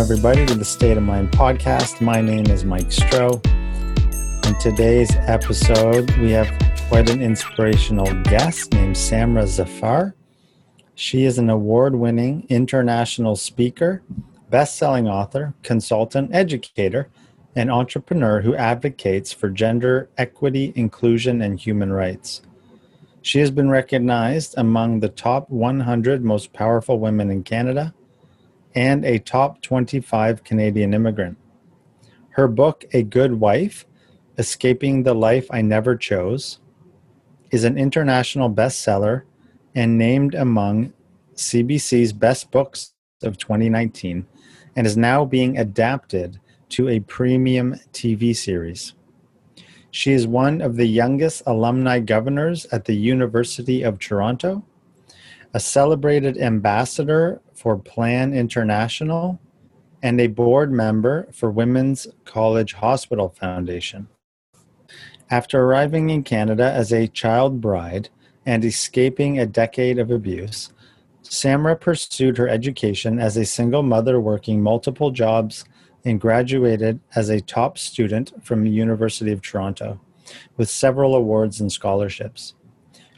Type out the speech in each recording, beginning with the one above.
everybody, to the State of Mind podcast. My name is Mike Stroh. In today's episode, we have quite an inspirational guest named Samra Zafar. She is an award winning international speaker, best selling author, consultant, educator, and entrepreneur who advocates for gender equity, inclusion, and human rights. She has been recognized among the top 100 most powerful women in Canada and a top 25 Canadian immigrant. Her book, A Good Wife Escaping the Life I Never Chose, is an international bestseller and named among CBC's best books of 2019 and is now being adapted to a premium TV series. She is one of the youngest alumni governors at the University of Toronto, a celebrated ambassador for Plan International, and a board member for Women's College Hospital Foundation. After arriving in Canada as a child bride and escaping a decade of abuse, Samra pursued her education as a single mother working multiple jobs and graduated as a top student from the University of Toronto with several awards and scholarships.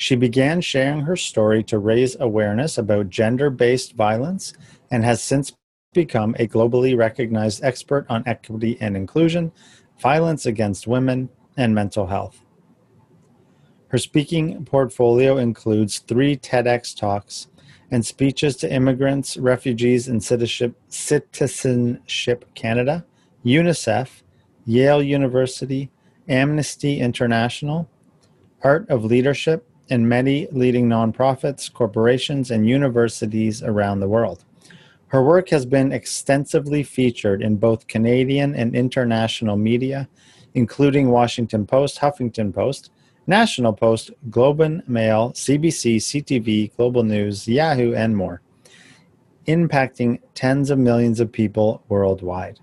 She began sharing her story to raise awareness about gender based violence and has since become a globally recognized expert on equity and inclusion, violence against women, and mental health. Her speaking portfolio includes three TEDx talks and speeches to immigrants, refugees, and Citizenship, Citizenship Canada, UNICEF, Yale University, Amnesty International, Art of Leadership, and many leading nonprofits, corporations, and universities around the world. Her work has been extensively featured in both Canadian and international media, including Washington Post, Huffington Post, National Post, Globe and Mail, CBC, CTV, Global News, Yahoo, and more, impacting tens of millions of people worldwide.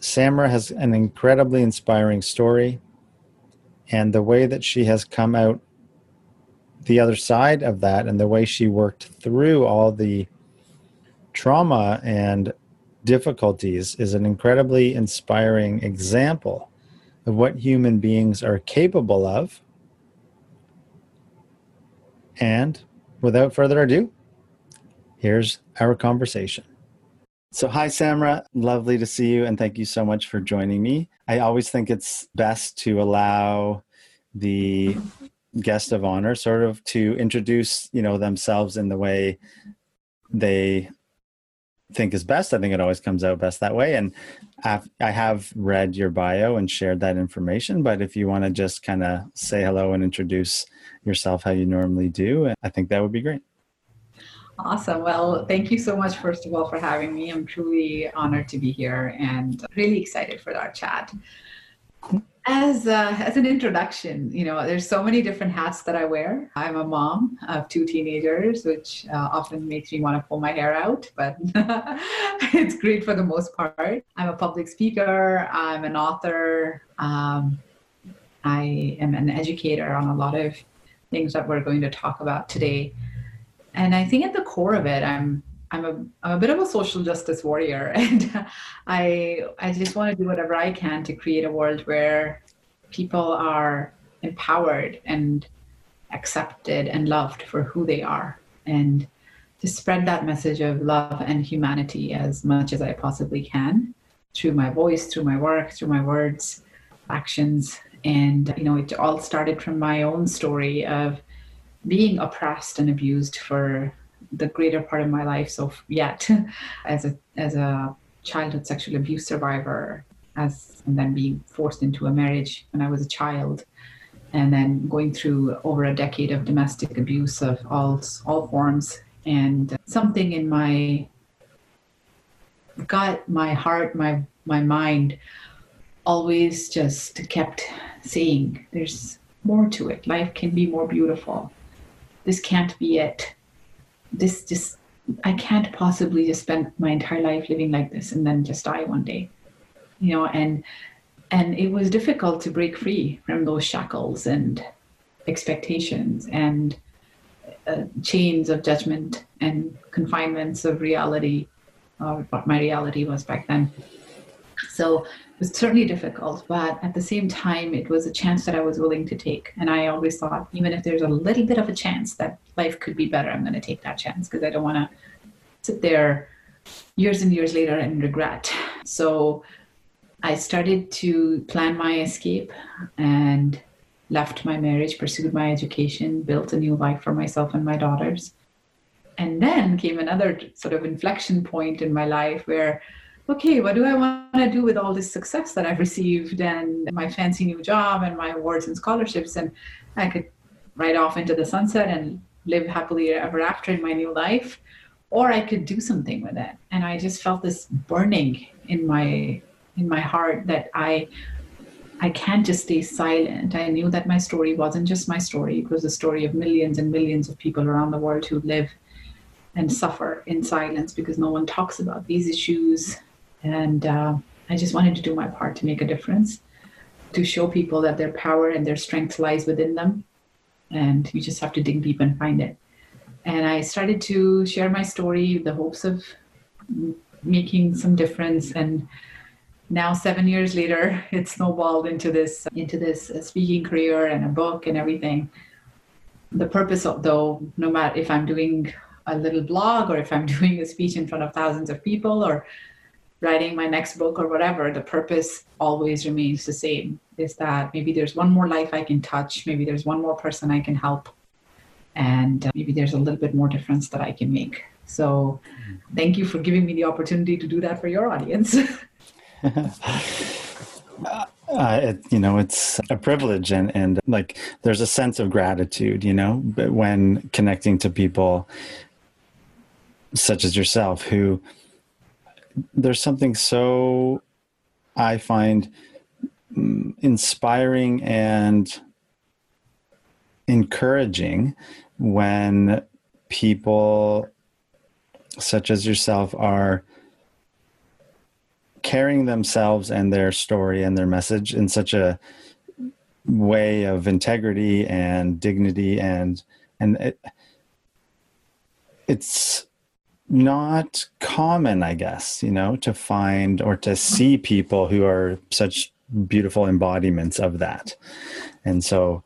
Samra has an incredibly inspiring story, and the way that she has come out the other side of that and the way she worked through all the trauma and difficulties is an incredibly inspiring example of what human beings are capable of. And without further ado, here's our conversation. So, hi, Samra. Lovely to see you, and thank you so much for joining me. I always think it's best to allow the guest of honor sort of to introduce you know themselves in the way they think is best. I think it always comes out best that way. And I have read your bio and shared that information. But if you want to just kind of say hello and introduce yourself how you normally do, I think that would be great. Awesome. Well, thank you so much, first of all, for having me. I'm truly honored to be here and really excited for our chat as uh, as an introduction, you know, there's so many different hats that I wear. I'm a mom of two teenagers, which uh, often makes me want to pull my hair out, but it's great for the most part. I'm a public speaker. I'm an author. Um, I am an educator on a lot of things that we're going to talk about today. And I think at the core of it, I'm I'm a I'm a bit of a social justice warrior, and I I just want to do whatever I can to create a world where people are empowered and accepted and loved for who they are, and to spread that message of love and humanity as much as I possibly can through my voice, through my work, through my words, actions, and you know it all started from my own story of being oppressed and abused for the greater part of my life so yet as a as a childhood sexual abuse survivor as and then being forced into a marriage when I was a child and then going through over a decade of domestic abuse of all all forms and something in my gut my heart my my mind always just kept saying there's more to it. Life can be more beautiful this can't be it this just I can't possibly just spend my entire life living like this and then just die one day. You know, and and it was difficult to break free from those shackles and expectations and uh, chains of judgment and confinements of reality or what my reality was back then. So it was certainly difficult, but at the same time, it was a chance that I was willing to take. And I always thought, even if there's a little bit of a chance that life could be better, I'm going to take that chance because I don't want to sit there years and years later and regret. So I started to plan my escape and left my marriage, pursued my education, built a new life for myself and my daughters. And then came another sort of inflection point in my life where, okay, what do I want to do with all this success that I've received and my fancy new job and my awards and scholarships? And I could ride off into the sunset and live happily ever after in my new life, or I could do something with it. And I just felt this burning in my in my heart that I I can't just stay silent. I knew that my story wasn't just my story, it was the story of millions and millions of people around the world who live and suffer in silence because no one talks about these issues. And uh, I just wanted to do my part to make a difference, to show people that their power and their strength lies within them. And you just have to dig deep and find it. And I started to share my story, the hopes of making some difference and now seven years later it snowballed into this into this speaking career and a book and everything the purpose of though no matter if i'm doing a little blog or if i'm doing a speech in front of thousands of people or writing my next book or whatever the purpose always remains the same is that maybe there's one more life i can touch maybe there's one more person i can help and uh, maybe there's a little bit more difference that i can make. So thank you for giving me the opportunity to do that for your audience. Uh, it, you know, it's a privilege and, and like there's a sense of gratitude, you know, when connecting to people such as yourself who there's something so I find mm, inspiring and encouraging when people such as yourself are carrying themselves and their story and their message in such a way of integrity and dignity and and it, it's not common i guess you know to find or to see people who are such beautiful embodiments of that and so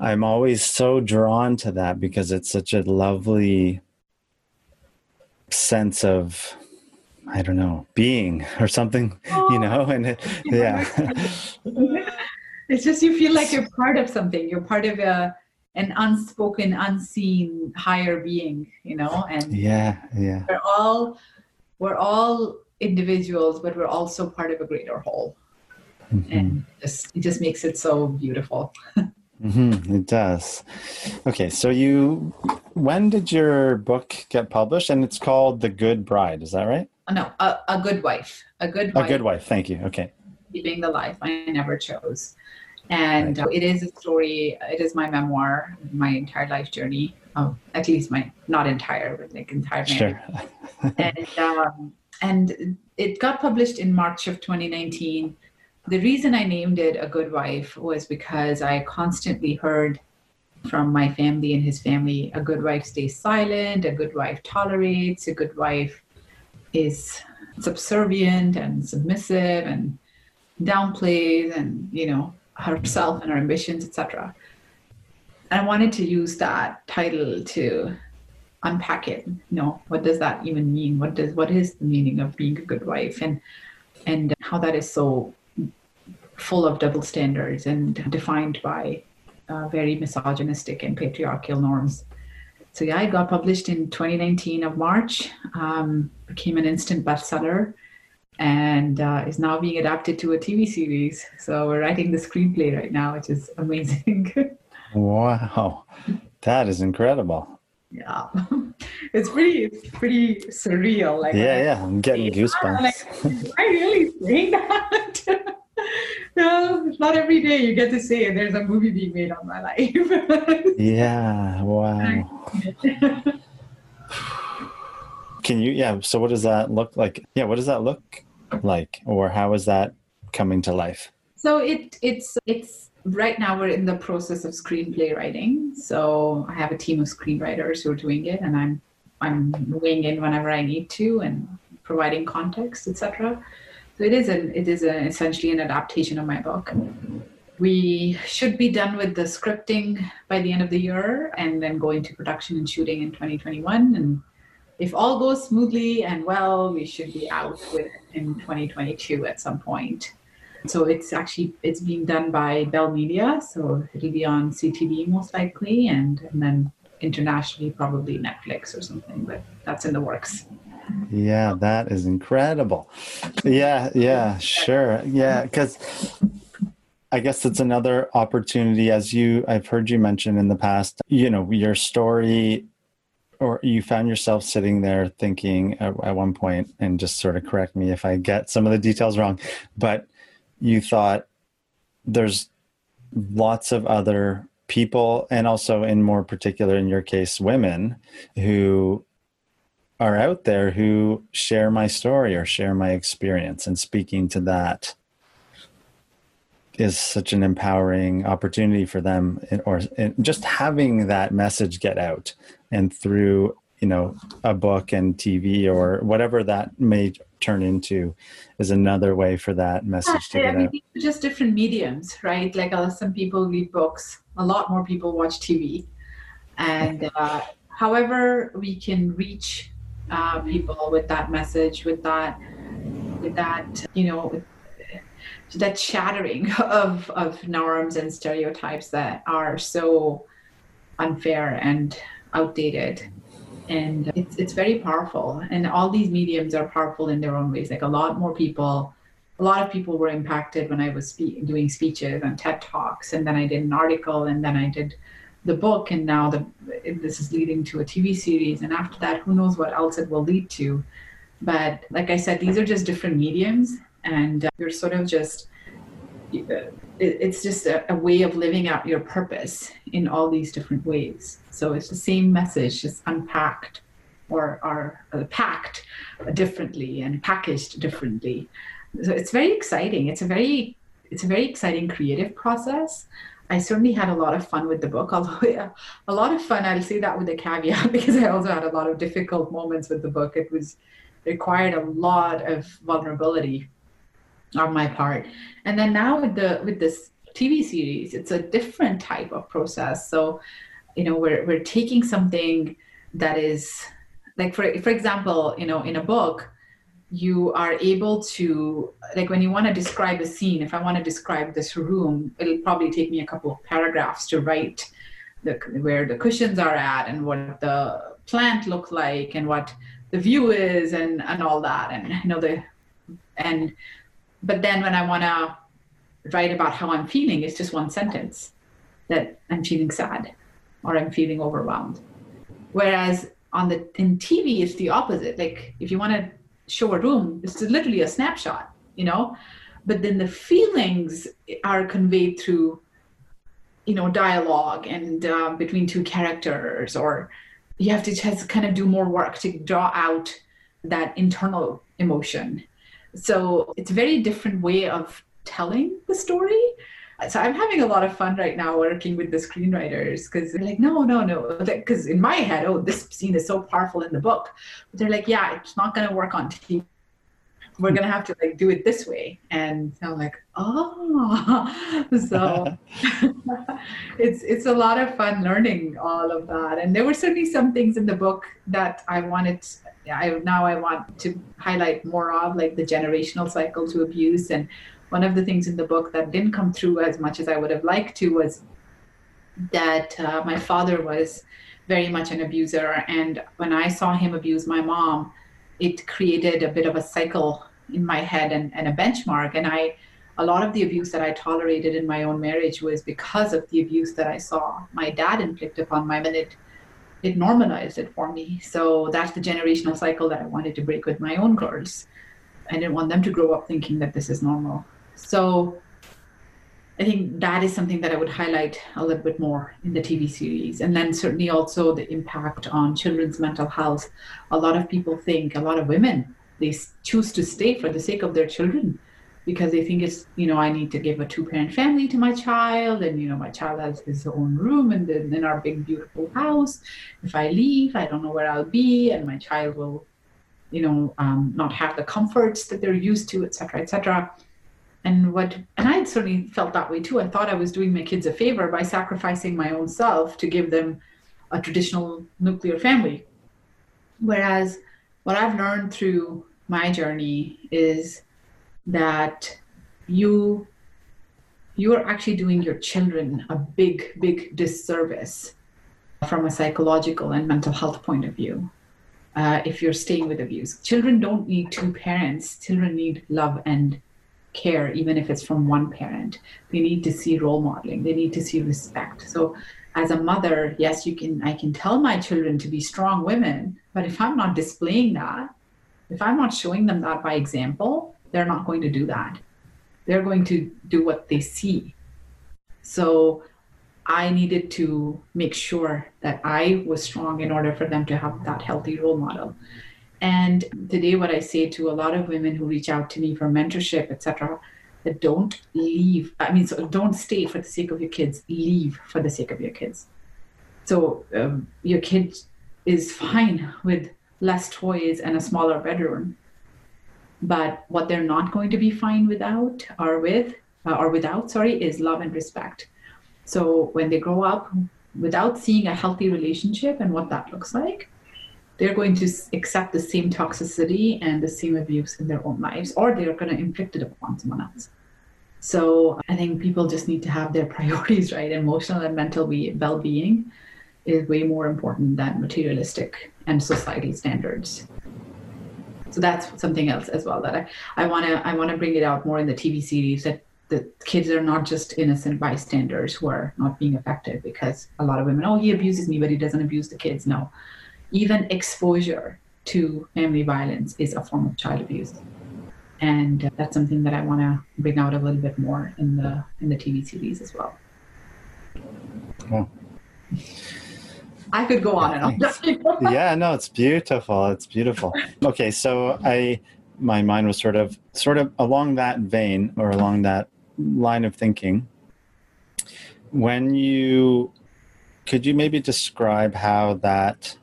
i'm always so drawn to that because it's such a lovely sense of I don't know, being or something, oh, you know, and it, oh, yeah. it's just you feel like you're part of something. You're part of a an unspoken, unseen higher being, you know, and yeah, yeah. We're all we're all individuals, but we're also part of a greater whole. Mm-hmm. And just, it just makes it so beautiful. Mm-hmm, it does. Okay, so you, when did your book get published? And it's called The Good Bride. Is that right? No, a, a good wife. A good. Wife, a good wife. Thank you. Okay. Escaping the life I never chose, and right. uh, it is a story. It is my memoir, my entire life journey. Oh, at least my not entire, but like entire. Sure. and um, and it got published in March of 2019 the reason I named it A Good Wife was because I constantly heard from my family and his family a good wife stays silent, a good wife tolerates, a good wife is subservient and submissive and downplays and you know herself and her ambitions etc and i wanted to use that title to unpack it. You know what does that even mean? What does what is the meaning of being a good wife? And and how that is so full of double standards and defined by uh, very misogynistic and patriarchal norms. So yeah, it got published in 2019 of March, um, became an instant bestseller, and uh, is now being adapted to a TV series. So we're writing the screenplay right now, which is amazing. wow, that is incredible. Yeah, it's pretty, it's pretty surreal. Like yeah, yeah, I'm getting goosebumps. Like, am I really saying that? no, it's not every day you get to say there's a movie being made on my life. yeah, wow. Can you, yeah, so what does that look like? Yeah, what does that look like? Or how is that coming to life? So it it's it's right now we're in the process of screenplay writing. So I have a team of screenwriters who are doing it and I'm I'm weighing in whenever I need to and providing context, etc. So it is an it is an, essentially an adaptation of my book. We should be done with the scripting by the end of the year, and then go into production and shooting in 2021. And if all goes smoothly and well, we should be out with in 2022 at some point. So it's actually it's being done by Bell Media, so it'll be on CTV most likely, and, and then internationally probably Netflix or something. But that's in the works. Yeah, that is incredible. Yeah, yeah, sure. Yeah, because I guess it's another opportunity, as you I've heard you mention in the past. You know, your story or you found yourself sitting there thinking at, at, one point and just sort of correct me if i get some of the details wrong but you thought there's lots of other people and also in more particular in your case women who are out there who share my story or share my experience and speaking to that is such an empowering opportunity for them or just having that message get out and through you know a book and tv or whatever that may turn into is another way for that message to get I mean, out. Just different mediums, right? Like uh, some people read books, a lot more people watch TV, and uh, however we can reach uh, people with that message, with that, with that, you know, that shattering of of norms and stereotypes that are so unfair and outdated. And it's it's very powerful. And all these mediums are powerful in their own ways. Like a lot more people a lot of people were impacted when i was spe- doing speeches and ted talks. And then i did an article and then i did the book. And now the this is leading to a tv series. And after that who knows what else it will lead to. But like i said these are just different mediums. And uh, you're sort of just it's just a, a, way of living out your purpose in all these different ways. So it's the same message just unpacked or, uh, packed differently and packaged differently. So it's very exciting. It's a very it's a very exciting creative process. I certainly had a lot of fun with the book, although yeah, a lot of fun, I'll say that with a caveat because I also had a lot of difficult moments with the book. It was required a lot of vulnerability on my part. And then now with the with this TV series, it's a different type of process. So, you know, we're we're taking something that is like for for example, you know, in a book, you are able to like when you want to describe a scene, if I want to describe this room, it'll probably take me a couple of paragraphs to write the where the cushions are at and what the plant look like and what the view is and and all that and you know the and but then when I want to write about how I'm feeling, it's just one sentence that I'm feeling sad or I'm feeling overwhelmed. Whereas on the in TV, it's the opposite. Like if you want to show a room, it's literally a snapshot, you know. But then the feelings are conveyed through, you know, dialogue and uh, between two characters, or you have to just kind of do more work to draw out that internal emotion so it's a very different way of telling the story. So I'm having a lot of fun right now working with the screenwriters because they're like, no, no, no. Because in my head, oh, this scene is so powerful in the book. But they're like, yeah, it's not going to work on TV. We're to have to like do it this way. And I'm like, oh, so it's it's a lot of fun learning all of that. And there were certainly some things in the book that I wanted I now I want to highlight more of like the generational cycle to abuse. And one of the things in the book that didn't come through as much as I would have liked to was that uh, my father was very much an abuser, and when I saw him abuse my mom, it created a bit of a cycle in my head and, and a benchmark. And I a lot of the abuse that I tolerated in my own marriage was because of the abuse that I saw my dad inflict upon my and it normalized it for me. So that's the generational cycle that I wanted to break with my own girls. I didn't want them to grow up thinking that this is normal. So I think that is something that I would highlight a little bit more in the TV series. And then certainly also the impact on children's mental health. A lot of people think, a lot of women, they choose to stay for the sake of their children because they think it's you know I need to give a two parent family to my child and you know my child has his own room and then in our big beautiful house if I leave I don't know where I'll be and my child will you know, um, not have the comforts that they're used to, et cetera, et cetera. And what, and I certainly felt that way too. I thought I was doing my kids a favor by sacrificing my own self to give them a traditional nuclear family. Whereas what I've learned through my journey is that you you're actually doing your children a big big disservice from a psychological and mental health point of view uh, if you're staying with abuse. Children don't need two parents. Children need love and care even if it's from one parent. They need to see role modeling. They need to see respect. So as a mother yes you can i can tell my children to be strong women but if i'm not displaying that if i'm not showing them that by example they're not going to do that. They're going to do what they see. So i needed to make sure that i was strong in order for them to have that healthy role model. And today what i say to a lot of women who reach out to me for mentorship etc that don't leave i mean so don't stay for the sake of your kids. Leave for the sake of your kids. So um, your kid is fine with less toys and a smaller bedroom but what they're not going to be fine without or with uh, or without sorry is love and respect so when they grow up without seeing a healthy relationship and what that looks like they're going to accept the same toxicity and the same abuse in their own lives, or they're going to inflict it upon someone else. So I think people just need to have their priorities right. Emotional and mental well being is way more important than materialistic and societal standards. So that's something else as well that I, I wanna I wanna bring it out more in the TV series that the kids are not just innocent bystanders who are not being affected because a lot of women, oh, he abuses me, but he doesn't abuse the kids. No. Even exposure to family violence is a form of child abuse. And that's something that i want to bring out a little bit more in the in the tv series as well i could go on and on. Yeah no it's beautiful. It's beautiful. Okay so i my mind was sort of sort of along that vein or along that line of thinking. When you could you maybe describe how that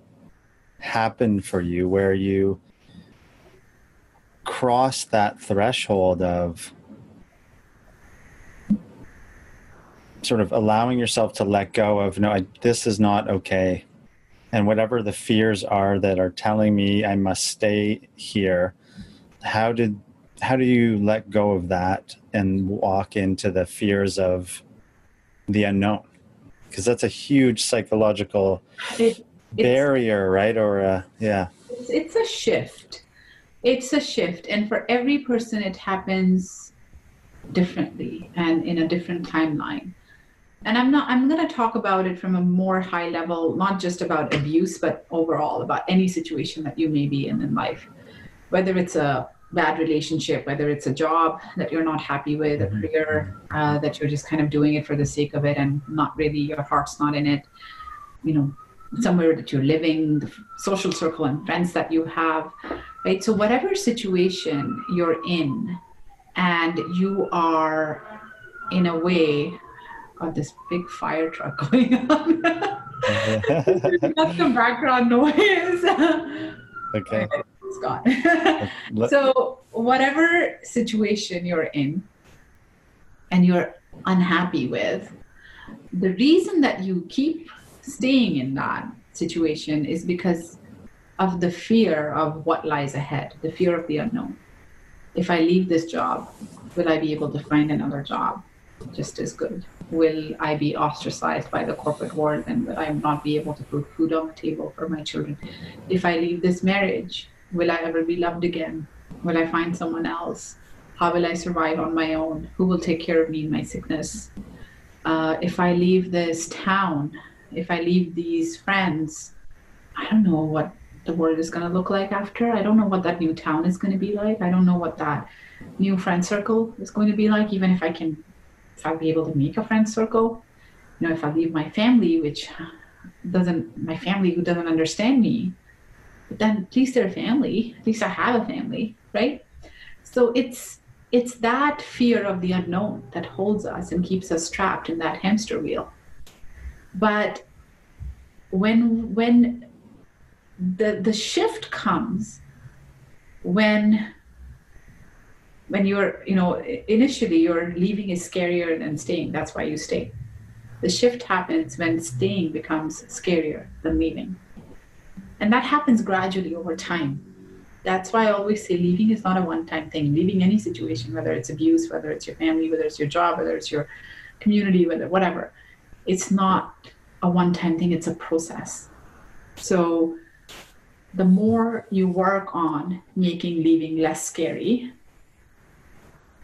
happened for you where you crossed that threshold of sort of allowing yourself to let go of no I, this is not okay and whatever the fears are that are telling me i must stay here how did how do you let go of that and walk into the fears of the unknown because that's a huge psychological it, barrier, right? Or uh, yeah, it's, it's a shift. It's a shift, and for every person, it happens differently and in a different timeline. And I'm not. I'm going to talk about it from a more high level, not just about abuse, but overall about any situation that you may be in in life, whether it's a bad relationship, whether it's a job that you're not happy with, a mm-hmm. career uh, that you're just kind of doing it for the sake of it and not really your heart's not in it, you know, somewhere that you're living, the social circle and friends that you have, right? So, whatever situation you're in, and you are in a way, got this big fire truck going on. That's the background noise. okay. It's gone. so, whatever situation you're in and you're unhappy with, the reason that you keep staying in that situation is because of the fear of what lies ahead, the fear of the unknown. If I leave this job, will I be able to find another job just as good? Will I be ostracized by the corporate world and will I not be able to put food on the table for my children? If I leave this marriage, will I ever be loved again? Will I find someone else? How will I survive on my own? Who will take care of me in my sickness? Uh, if I leave this town, if I leave these friends, I don't know what the world is going to look like after. I don't know what that new town is going to be like. I don't know what that new friend circle is going to be like, even if I can, if I'll be able to make a friend circle. You know, if I leave my family, which doesn't, my family who doesn't understand me, but then at least they're family. At least I have a family, right? So it's, it's that fear of the unknown that holds us and keeps us trapped in that hamster wheel but when when the the shift comes when when you're you know initially you're leaving is scarier than staying. That's why you stay. The shift happens when staying becomes scarier than leaving. And that happens gradually over time. That's why i always say leaving is not a one time thing. Leaving any situation whether it's abuse whether it's your family whether it's your job whether it's your community whether whatever it's not a one time thing. It's a process. So the more you work on making leaving less scary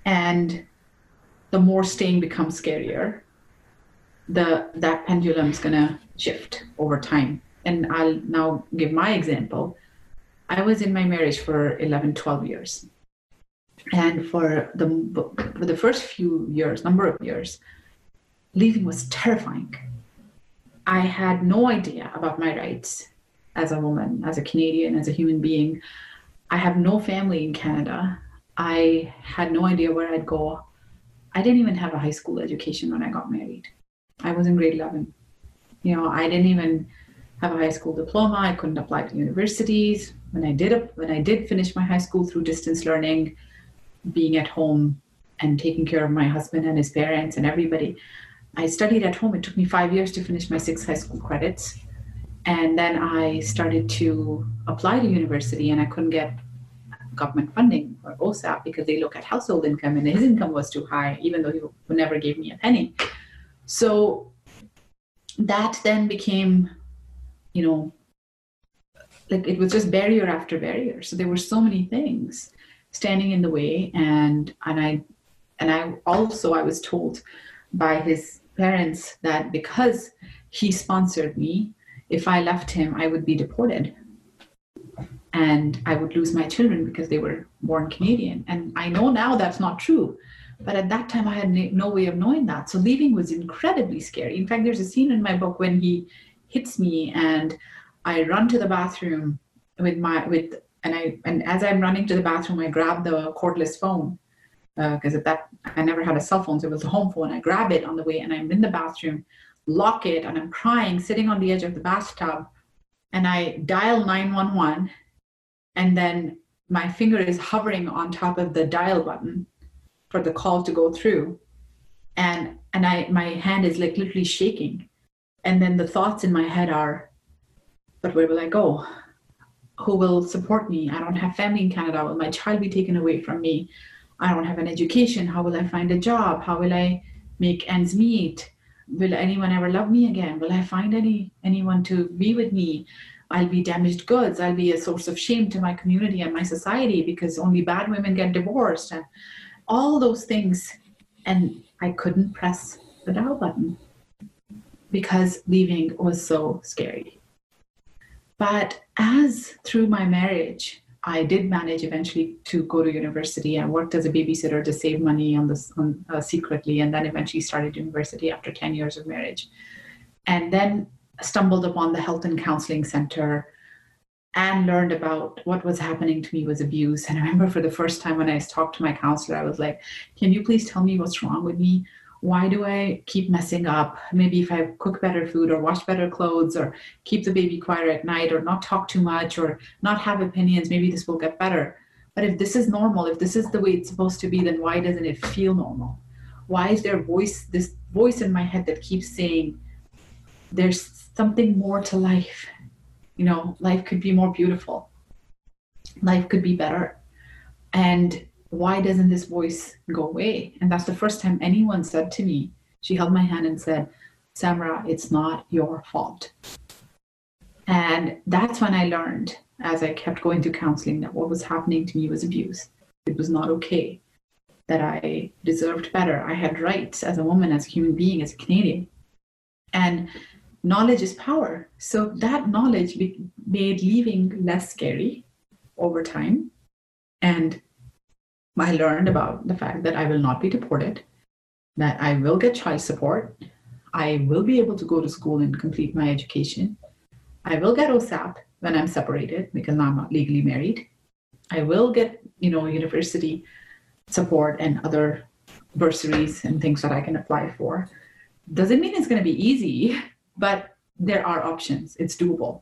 and the more staying becomes scarier the that pendulum is going to shift over time. And i'll now give my example. I was in my marriage for 11 12 years. And for the for the first few years number of years leaving was terrifying. I had no idea about my rights as a woman as a canadian as a human being. I have no family in canada I had no idea where I'd go. I didn't even have a high school education when I got married. I was in grade 11. You know, I didn't even have a high school diploma. I couldn't apply to universities. When I did when I did finish my high school through distance learning, being at home and taking care of my husband and his parents and everybody, I studied at home. It took me five years to finish my six high school credits. And then I started to apply to university and I couldn't get government funding or OSAP because they look at household income and his income was too high, even though he never gave me a penny. So that then became, you know, like it was just barrier after barrier. So there were so many things standing in the way, and and I and I also I was told by his parents that because he sponsored me, if I left him, I would be deported and I would lose my children because they were born Canadian. And I know now that's not true. But at that time, I had no way of knowing that. So leaving was incredibly scary. In fact, there's a scene in my book when he hits me and I run to the bathroom with my with and I and as I'm running to the bathroom, I grab the cordless phone because uh, at that I never had a cell phone, so it was a home phone. I grab it on the way and I'm in the bathroom, lock it, and I'm crying, sitting on the edge of the bathtub, and I dial 911 and then my finger is hovering on top of the dial button for the call to go through. And and i my hand is like literally shaking. And then the thoughts in my head are but where will i go? Who will support me? I don't have family in canada. Will my child be taken away from me? I don't have an education. How will i find a job? How will i make ends meet? Will anyone ever love me again? Will i find any anyone to be with me I'll be damaged goods. I'll be a source of shame to my community and my society because only bad women get divorced and all those things. And I couldn't press the dial button because leaving was so scary. But as through my marriage, I did manage eventually to go to university. I worked as a babysitter to save money on this on, uh, secretly, and then eventually started university after 10 years of marriage. And then stumbled upon the health and counseling center and learned about what was happening to me was abuse. And I remember for the first time when I talked to my counselor, I was like, Can you please tell me what's wrong with me? Why do I keep messing up? Maybe if I cook better food or wash better clothes or keep the baby quiet at night or not talk too much or not have opinions, maybe this will get better. But if this is normal, if this is the way it's supposed to be, then why doesn't it feel normal? Why is there a voice this voice in my head that keeps saying there's something more to life. You know, life could be more beautiful. Life could be better. And why doesn't this voice go away? And that's the first time anyone said to me, she held my hand and said, Samra, it's not your fault. And that's when I learned, as I kept going to counseling, that what was happening to me was abuse. It was not okay, that I deserved better. I had rights as a woman, as a human being, as a Canadian. And knowledge is power. So that knowledge made leaving less scary over time. And I learned about the fact that I will not be deported, that I will get child support, I will be able to go to school and complete my education. I will get OSAP when I'm separated because I'm not legally married. I will get, you know, university support and other bursaries and things that I can apply for. Doesn't mean it's going to be easy but there are options it's doable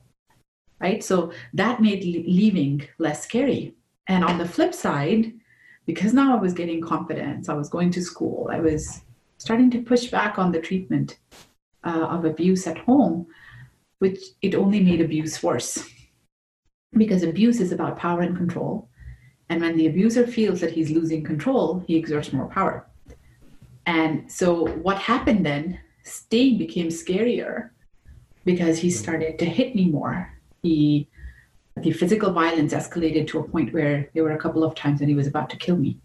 right so that made leaving less scary And on the flip side, because now I was getting confidence, I was going to school, I was starting to push back on the treatment uh, of abuse at home, which it only made abuse worse. Because abuse is about power and control. And when the abuser feels that he's losing control, he exerts more power. And so what happened then, staying became scarier because he started to hit me more. He the physical violence escalated to a point where there were a couple of times when he was about to kill me.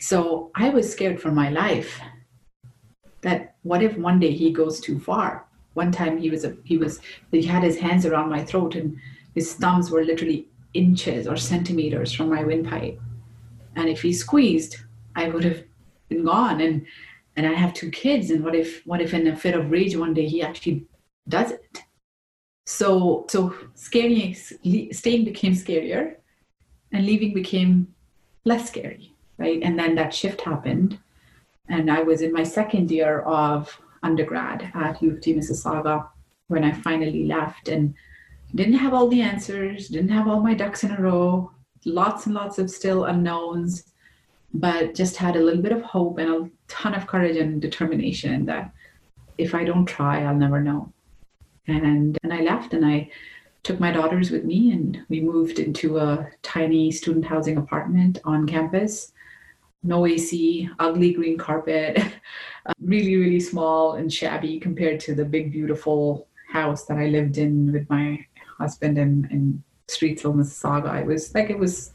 So I was scared for my life. That what if one day he goes too far? One time he was a, he was he had his hands around my throat and his thumbs were literally inches or centimeters from my windpipe. And if he squeezed, I would have been gone. And and I have two kids. And what if what if in a fit of rage one day he actually does it? So so scary staying became scarier and leaving became less scary, right? And then that shift happened. And I was in my second year of undergrad at U of T Mississauga when I finally left and didn't have all the answers, didn't have all my ducks in a row, lots and lots of still unknowns, but just had a little bit of hope and a ton of courage and determination that if I don't try, I'll never know. And and I left and I took my daughters with me and we moved into a tiny student housing apartment on campus. No AC, ugly green carpet, really, really small and shabby compared to the big, beautiful house that I lived in with my husband in, in Streetsville, Mississauga. It was like it was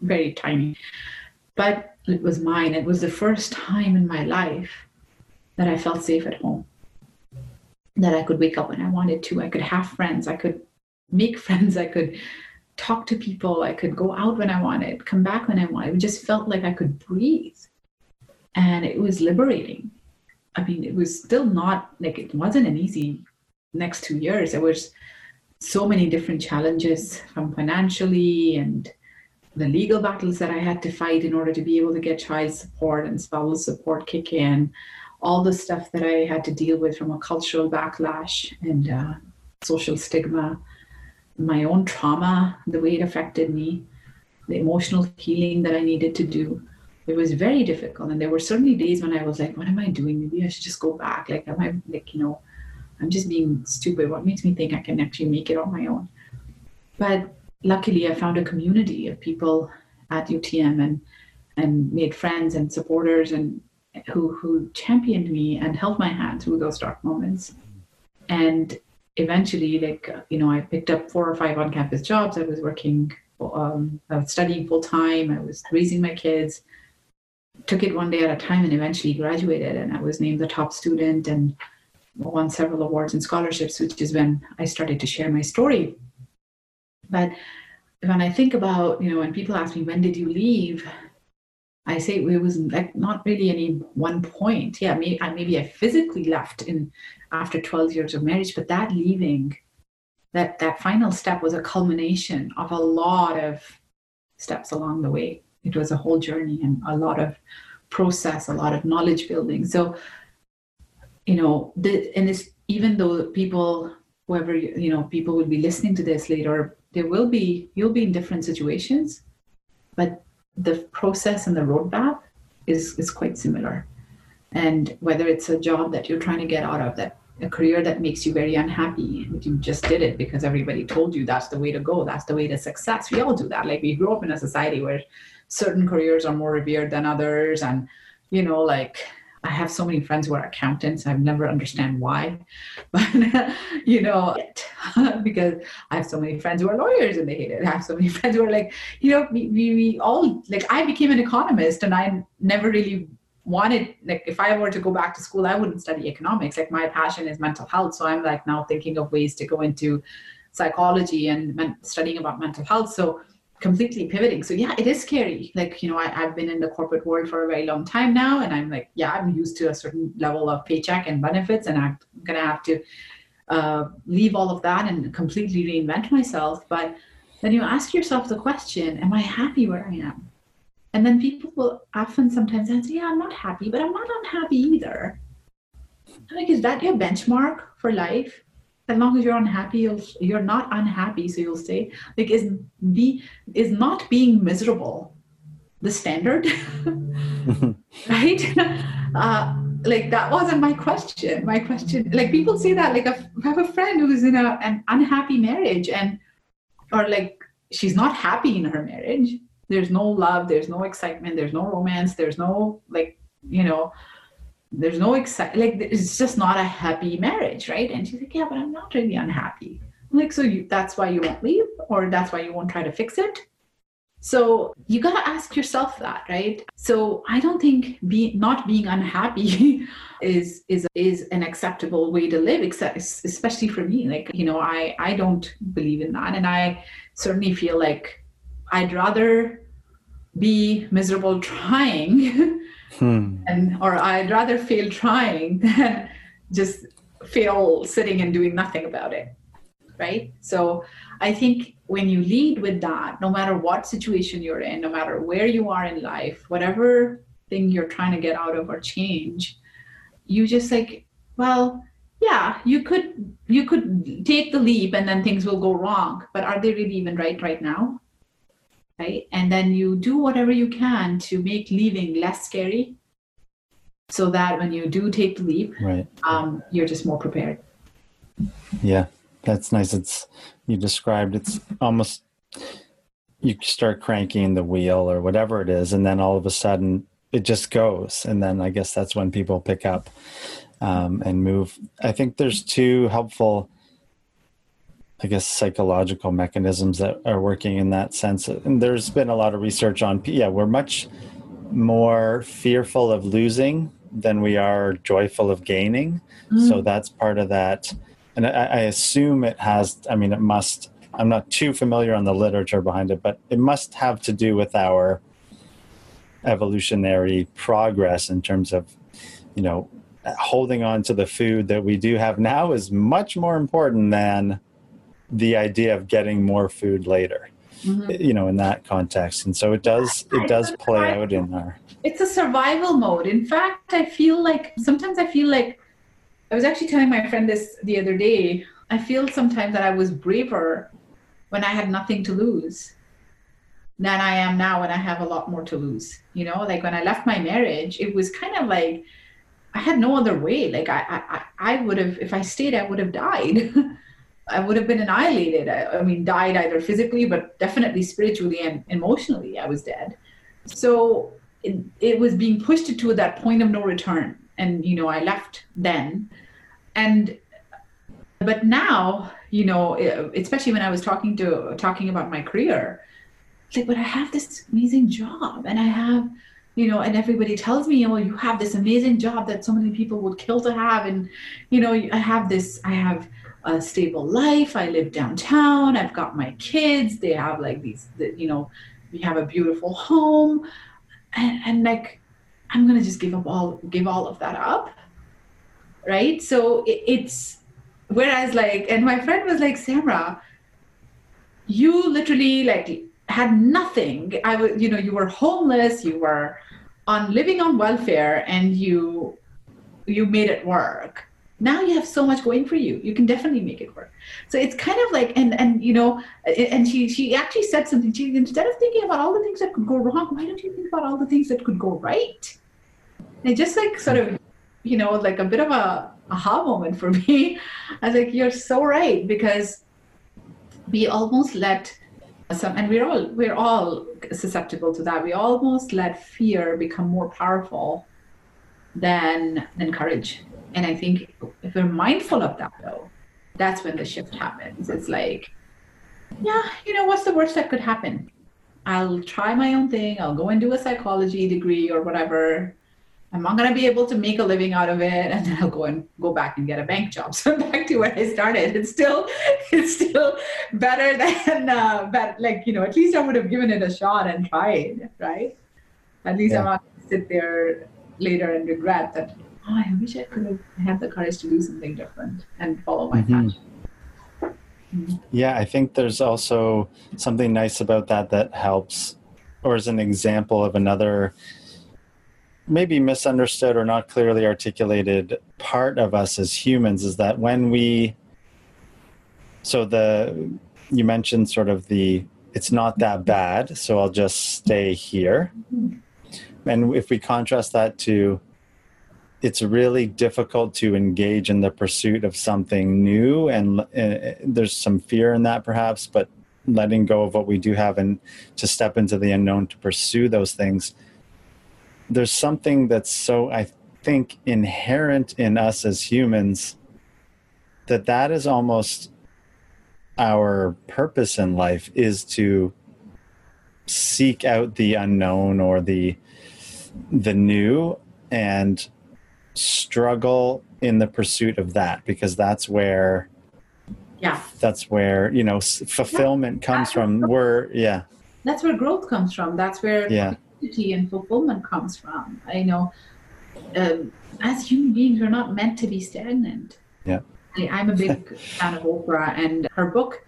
very tiny, but it was mine. It was the first time in my life that I felt safe at home. That I could wake up when I wanted to. I could have friends. I could make friends. I could talk to people. I could go out when I wanted, come back when I wanted. It just felt like I could breathe. And it was liberating. I mean, it was still not like it wasn't an easy next two years. There was so many different challenges from financially and the legal battles that I had to fight in order to be able to get child support and spousal support kick in, all the stuff that I had to deal with from a cultural backlash and uh, social stigma, my own trauma, the way it affected me, the emotional healing that I needed to do. It was very difficult. And there were certainly days when I was like, what am I doing? Maybe I should just go back. Like, am I, like, you know, I'm just being stupid. What makes me think I can actually make it on my own? But luckily, I found a community of people at UTM and and made friends and supporters and who who championed me and held my hand through those dark moments. And eventually, like you know, I picked up four or five on-campus jobs. I was working, um, I was studying full time. I was raising my kids. Took it one day at a time, and eventually graduated. And I was named the top student and won several awards and scholarships, which is when I started to share my story. But when I think about, you know, when people ask me, when did you leave? I say it was like not really any one point. Yeah, maybe, maybe I physically left in after 12 years of marriage, but that leaving, that that final step was a culmination of a lot of steps along the way. It was a whole journey and a lot of process, a lot of knowledge building. So you know, the, and it's even though people, whoever, you know, people will be listening to this later, there will be, you'll be in different situations, but the process and the roadmap is, is quite similar. And whether it's a job that you're trying to get out of, that a career that makes you very unhappy, and you just did it because everybody told you that's the way to go, that's the way to success. We all do that. Like we grew up in a society where certain careers are more revered than others, and you know, like I have so many friends who are accountants. I've never understand why, but you know, because I have so many friends who are lawyers and they hate it. I have so many friends who are like, you know, we, we, we all like. I became an economist, and I never really wanted like if I were to go back to school, I wouldn't study economics. Like my passion is mental health, so I'm like now thinking of ways to go into psychology and men- studying about mental health. So completely pivoting. So yeah, it is scary. Like, you know, I, have been in the corporate world for a very long time now, and I'm like, yeah, I'm used to a certain level of paycheck and benefits, and I'm gonna have to uh, leave all of that and completely reinvent myself. But then you ask yourself the question, am I happy where I am? And then people will often sometimes answer, yeah, I'm not happy, but I'm not unhappy either. I'm like, is that your benchmark for life? As long as you're unhappy, you'll, you're not unhappy, so you'll stay. Like, is be is not being miserable the standard, right? Uh, like that wasn't my question. My question, like people say that, like I have a friend who's in a, an unhappy marriage, and or like she's not happy in her marriage. There's no love. There's no excitement. There's no romance. There's no like you know there's no excite like it's just not a happy marriage right? And she's like yeah but i'm not really unhappy. I'm like so you that's why you won't leave or that's why you won't try to fix it? So you got to ask yourself that right? So i don't think be, not being unhappy is is is an acceptable way to live except especially for me. Like you know i i don't believe in that. And i certainly feel like i'd rather be miserable trying Hmm. And or I'd rather fail trying than just fail sitting and doing nothing about it. Right? So I think when you lead with that, no matter what situation you're in, no matter where you are in life, whatever thing you're trying to get out of or change, you just like, well, yeah, you could you could take the leap and then things will go wrong, but are they really even right right now? Right? And then you do whatever you can to make leaving less scary so that when you do take the leap, right. um, you're just more prepared. Yeah, that's nice. It's you described it's almost you start cranking the wheel or whatever it is, and then all of a sudden it just goes, and then I guess that's when people pick up um, and move. I think there's two helpful I guess psychological mechanisms that are working in that sense. And there's been a lot of research on yeah, we're much more fearful of losing than we are joyful of gaining. Mm. So that's part of that. And I, I assume it has I mean it must I'm not too familiar on the literature behind it, but it must have to do with our evolutionary progress in terms of, you know, holding on to the food that we do have now is much more important than the idea of getting more food later mm-hmm. you know in that context. And so it does it does play out in our it's a survival mode. In fact i feel like sometimes i feel like i was actually telling my friend this the other day i feel sometimes that i was braver when i had nothing to lose than i am now when i have a lot more to lose you know? Like when i left my marriage it was kind of like i had no other way. Like i i, I would have if i stayed i would have died I would have been annihilated. I, I, mean, died either physically, but definitely spiritually and emotionally, I was dead. So it, it was being pushed to that point of no return. And, you know, I left then. And, but now, you know, especially when I was talking to, talking about my career, like, but I have this amazing job and I have, you know, and everybody tells me, oh, you have this amazing job that so many people would kill to have. And, you know, I have this, I have, a stable life. I live downtown. I've got my kids. They have like these, you know, we have a beautiful home, and, and like I'm gonna just give up all give all of that up, right? So it, it's whereas like, and my friend was like, Samra, you literally like had nothing. I was, you know, you were homeless. You were on living on welfare, and you you made it work now you have so much going for you. You can definitely make it work. So it's kind of like and and you know and she she actually said something. She instead of thinking about all the things that could go wrong why don't you think about all the things that could go right? And just like sort of you know like a bit of a aha moment for me i was like you're so right because we almost let some and we're all we're all susceptible to that. We almost let fear become more powerful than than courage and I think if we're mindful of that, though, that's when the shift happens. It's like, yeah, you know, what's the worst that could happen? I'll try my own thing. I'll go and do a psychology degree or whatever. I'm not going to be able to make a living out of it, and then I'll go and go back and get a bank job. So back to where I started. It's still, it's still better than, uh, but like you know, at least I would have given it a shot and tried, right? At least yeah. I'm not going to sit there later and regret that oh, I wish I could have had the courage to do something different and follow my mm-hmm. passion. Mm-hmm. Yeah, I think there's also something nice about that that helps, or as an example of another maybe misunderstood or not clearly articulated part of us as humans is that when we so the you mentioned sort of the it's not that bad, so I'll just stay here. And if we contrast that to it's really difficult to engage in the pursuit of something new and uh, there's some fear in that perhaps but letting go of what we do have and to step into the unknown to pursue those things. There's something that's so i think inherent in us as humans that that is almost our purpose in life is to seek out the unknown or the the new and struggle in the pursuit of that because that's where yeah. that's where you know fulfillment yeah. comes from. where yeah. That's where growth comes from. That's where yeah. and fulfillment comes from. I know um, as human beings we're not meant to be stagnant. Yeah. I'm a big fan of oprah and her book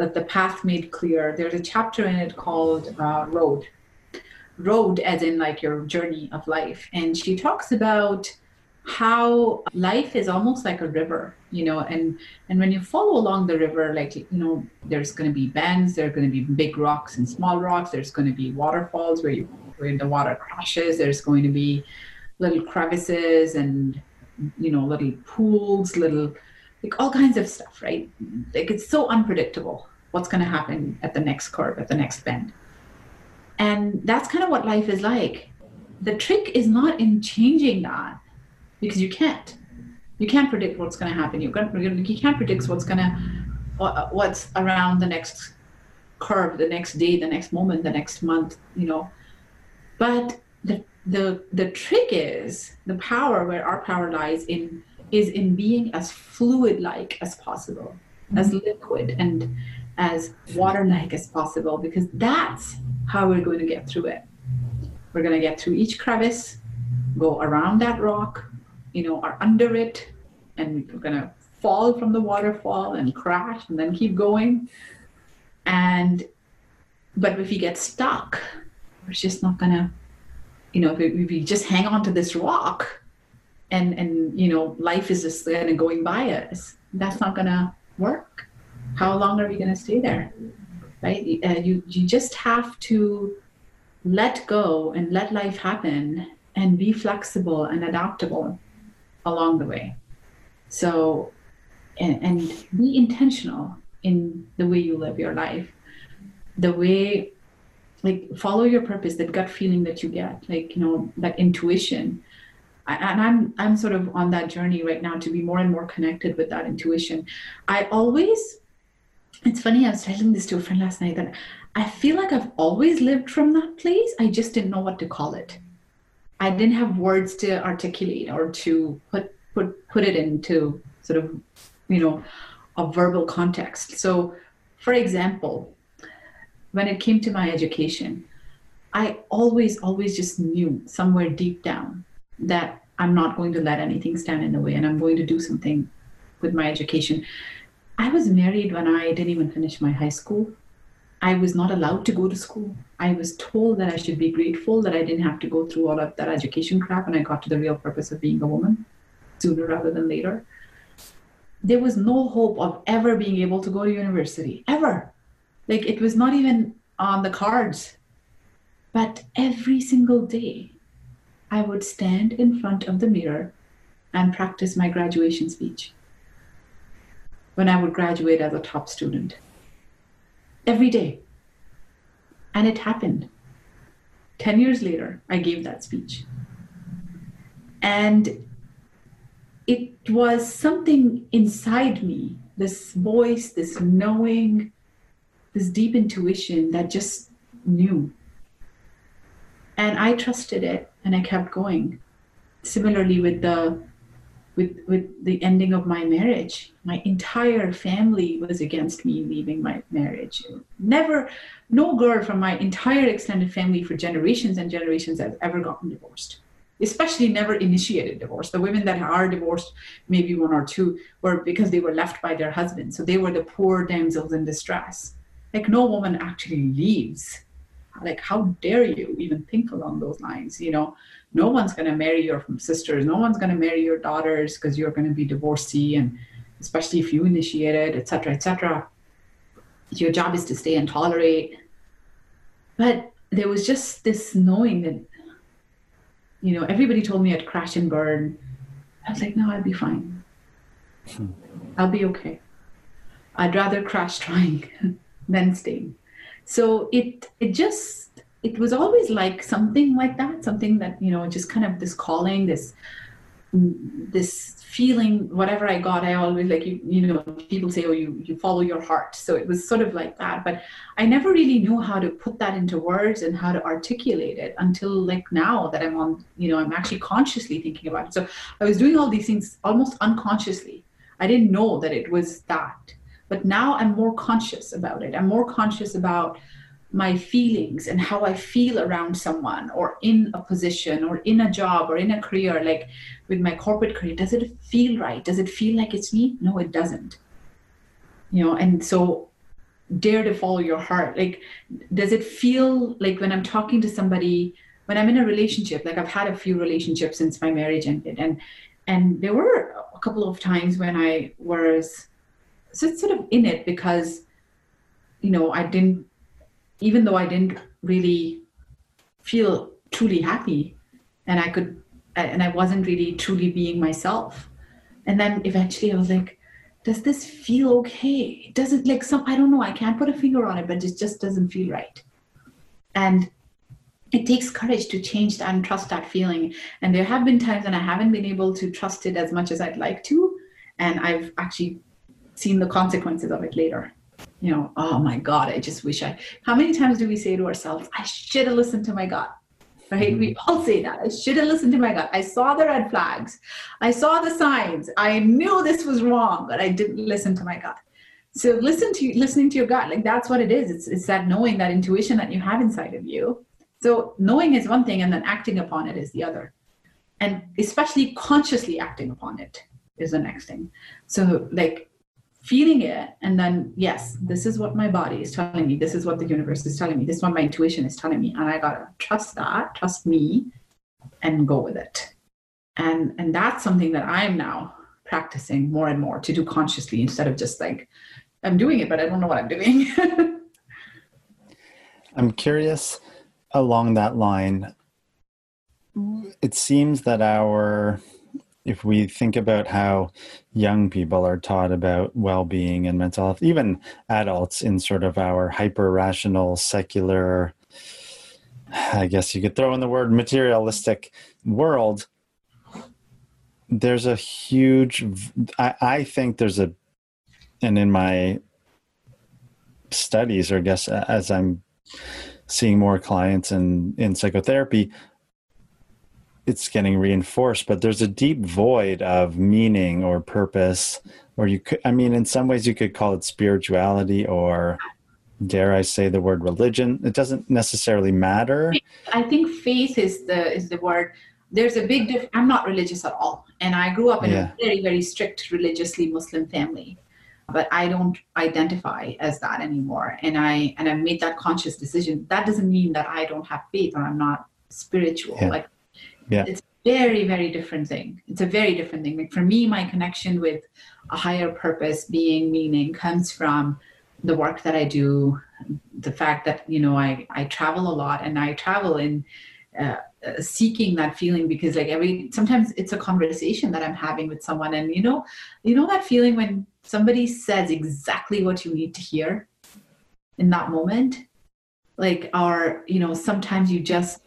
uh, the path made clear. There's a chapter in it called uh, road. Road as in like your journey of life. And she talks about how life is almost like a river you know and and when you follow along the river like you know there's going to be bends there are going to be big rocks and small rocks there's going to be waterfalls where you where the water crashes there's going to be little crevices and you know little pools little like all kinds of stuff right? Like it's so unpredictable what's going to happen at the next curve at the next bend. And that's kind of what life is like. The trick is not in changing that because you can't. You can't predict what's going to happen. You can't, you can't predict what's going to, what's around the next curve, the next day, the next moment, the next month, you know. But the, the, the trick is the power where our power lies in is in being as fluid like as possible, mm-hmm. as liquid and as water like as possible, because that's how we're going to get through it. We're going to get through each crevice, go around that rock, you know, are under it and we're going to fall from the waterfall and crash and then keep going. And, but if we get stuck, we're just not going to, you know, if, if we just hang on to this rock and, and, you know, life is just kind of going by us, that's not going to work. How long are we going to stay there? Right? Uh, you, you just have to let go and let life happen and be flexible and adaptable along the way. So, and, and be intentional in the way you live your life, the way, like, follow your purpose, that gut feeling that you get, like, you know, that intuition. And I'm I'm sort of on that journey right now to be more and more connected with that intuition. I always, it's funny. I was telling this to a friend last night that I feel like I've always lived from that place. I just didn't know what to call it. I didn't have words to articulate or to put put put it into sort of you know a verbal context. So, for example, when it came to my education, I always always just knew somewhere deep down that I'm not going to let anything stand in the way and I'm going to do something with my education. I was married when I didn't even finish my high school. I was not allowed to go to school. I was told that I should be grateful that I didn't have to go through all of that education crap and I got to the real purpose of being a woman sooner rather than later. There was no hope of ever being able to go to university, ever. Like it was not even on the cards. But every single day, I would stand in front of the mirror and practice my graduation speech when I would graduate as a top student every day. And it happened. 10 years later, I gave that speech. And it was something inside me this voice, this knowing, this deep intuition that just knew. And I trusted it and I kept going. Similarly, with the with with the ending of my marriage. My entire family was against me leaving my marriage. Never no girl from my entire extended family for generations and generations has ever gotten divorced. Especially never initiated divorce. The women that are divorced maybe one or two were because they were left by their husbands. So they were the poor damsels in distress. Like no woman actually leaves like how dare you even think along those lines you know no one's going to marry your sisters no one's going to marry your daughters because you're going to be divorcee and especially if you initiate it, etc., etc. Your job is to stay and tolerate. But there was just this knowing that, you know, everybody told me I'd crash and burn. I was like, no, I'll be fine. Hmm. I'll be okay. I'd rather crash trying than staying. So it it just it was always like something like that, something that you know, just kind of this calling, this this feeling whatever i got i always like you you know people say oh you you follow your heart. So it was sort of like that but i never really knew how to put that into words and how to articulate it until like now that i'm on you know i'm actually consciously thinking about it. So i was doing all these things almost unconsciously. I didn't know that it was that but now i'm more conscious about it i'm more conscious about my feelings and how I feel around someone or in a position or in a job or in a career, like with my corporate career, does it feel right? Does it feel like it's me? No, it doesn't. You know, and so dare to follow your heart. Like, does it feel like when I'm talking to somebody, when I'm in a relationship, like I've had a few relationships since my marriage ended, and and there were a couple of times when I was sort of in it because, you know, I didn't even though I didn't really feel truly happy and I could and I wasn't really truly being myself. And then eventually I was like, does this feel okay? Does it like some I don't know, I can't put a finger on it, but it just doesn't feel right. And it takes courage to change that and trust that feeling. And there have been times when I haven't been able to trust it as much as I'd like to. And I've actually seen the consequences of it later you know, oh my God, I just wish I. How many times do we say to ourselves, I should have listened to my gut? Right? Mm-hmm. We all say that. I should have listened to my gut. I saw the red flags. I saw the signs. I knew this was wrong, but I didn't listen to my gut. So listen to listening to your gut. Like that's what it is. It's it's that knowing, that intuition that you have inside of you. So knowing is one thing, and then acting upon it is the other. And especially consciously acting upon it is the next thing. So like feeling it and then yes this is what my body is telling me. This is what the universe is telling me. This is what my intuition is telling me. And i gotta trust that trust me and go with it. And and that's something that i'm now practicing more and more to do consciously instead of just like i'm doing it but i don't know what i'm doing. I'm curious along that line. It seems that our if we think about how young people are taught about well-being and mental health even adults in sort of our hyper rational secular i guess you could throw in the word materialistic world there's a huge i, I think there's a and in my studies or I guess as i'm seeing more clients in in psychotherapy it's getting reinforced but there's a deep void of meaning or purpose or you could i mean in some ways you could call it spirituality or dare i say the word religion. It doesn't necessarily matter. I think faith is the is the word. There's a big diff- i'm not religious at all and i grew up in yeah. a very very strict religiously muslim family but i don't identify as that anymore and i and i made that conscious decision. That doesn't mean that i don't have faith or i'm not spiritual. Yeah. like yeah. it's very very different thing. It's a very different thing. Like for me my connection with a higher purpose being meaning comes from the work that i do the fact that you know i i travel a lot and i travel in uh, uh, seeking that feeling because like every sometimes it's a conversation that i'm having with someone and you know you know that feeling when somebody says exactly what you need to hear in that moment? Like or you know sometimes you just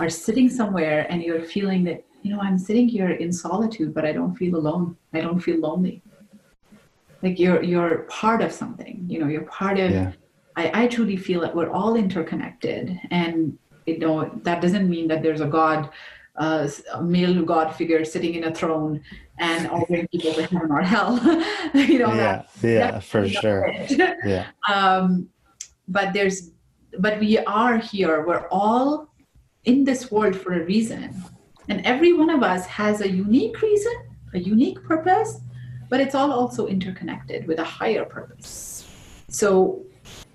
are sitting somewhere and you're feeling that, you know, I'm sitting here in solitude, but I don't feel alone. I don't feel lonely. Like you're you're part of something, you know, you're part of yeah. I, I truly feel that we're all interconnected. And you know, that doesn't mean that there's a God uh, a male God figure sitting in a throne and ordering people to heaven or hell. you know, yeah, that, yeah, for sure. yeah. Um, but there's, but we are here. We're all in this world for a reason. And every one of us has a unique reason, a unique purpose, but it's all also interconnected with a higher purpose. So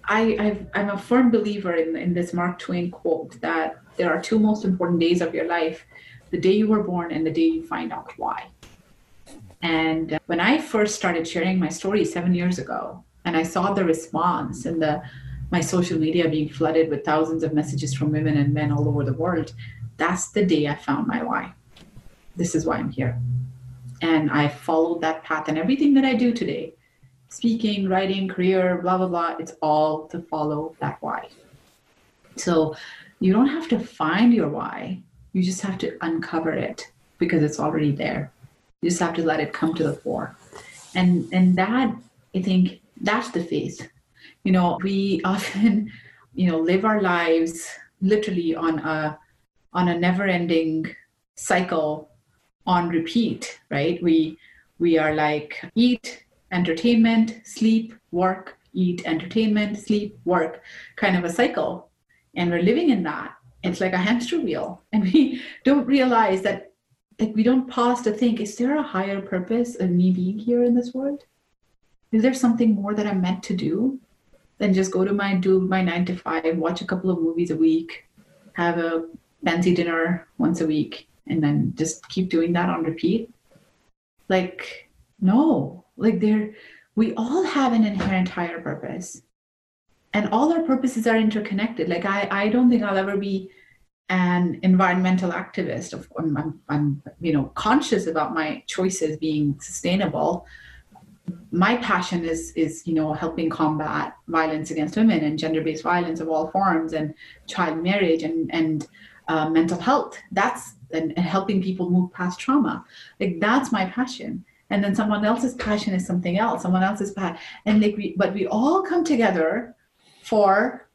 I, i am a firm believer in, in this Mark Twain quote that there are two most important days of your life the day you were born and the day you find out why. And uh, when I first started sharing my story seven years ago, and I saw the response and the my social media being flooded with thousands of messages from women and men all over the world, that's the day I found my why. This is why I'm here. And I followed that path and everything that I do today, speaking, writing, career, blah, blah, blah, it's all to follow that why. So you don't have to find your why, you just have to uncover it because it's already there. You just have to let it come to the fore. And and that I think that's the faith. You know, we often, you know, live our lives literally on a on a never-ending cycle on repeat, right? We we are like eat, entertainment, sleep, work, eat, entertainment, sleep, work, kind of a cycle. And we're living in that. It's like a hamster wheel. And we don't realize that like we don't pause to think, is there a higher purpose of me being here in this world? Is there something more that I'm meant to do than just go to my do my nine to five, watch a couple of movies a week, have a fancy dinner once a week, and then just keep doing that on repeat? Like, no, like there we all have an inherent higher purpose. And all our purposes are interconnected. Like I, I don't think I'll ever be an environmental activist. Of I'm, I'm, I'm, you know, conscious about my choices being sustainable. My passion is is you know helping combat violence against women and gender-based violence of all forms and child marriage and and uh, mental health. That's and, and helping people move past trauma. Like that's my passion. And then someone else's passion is something else. Someone else's passion, and like we, but we all come together for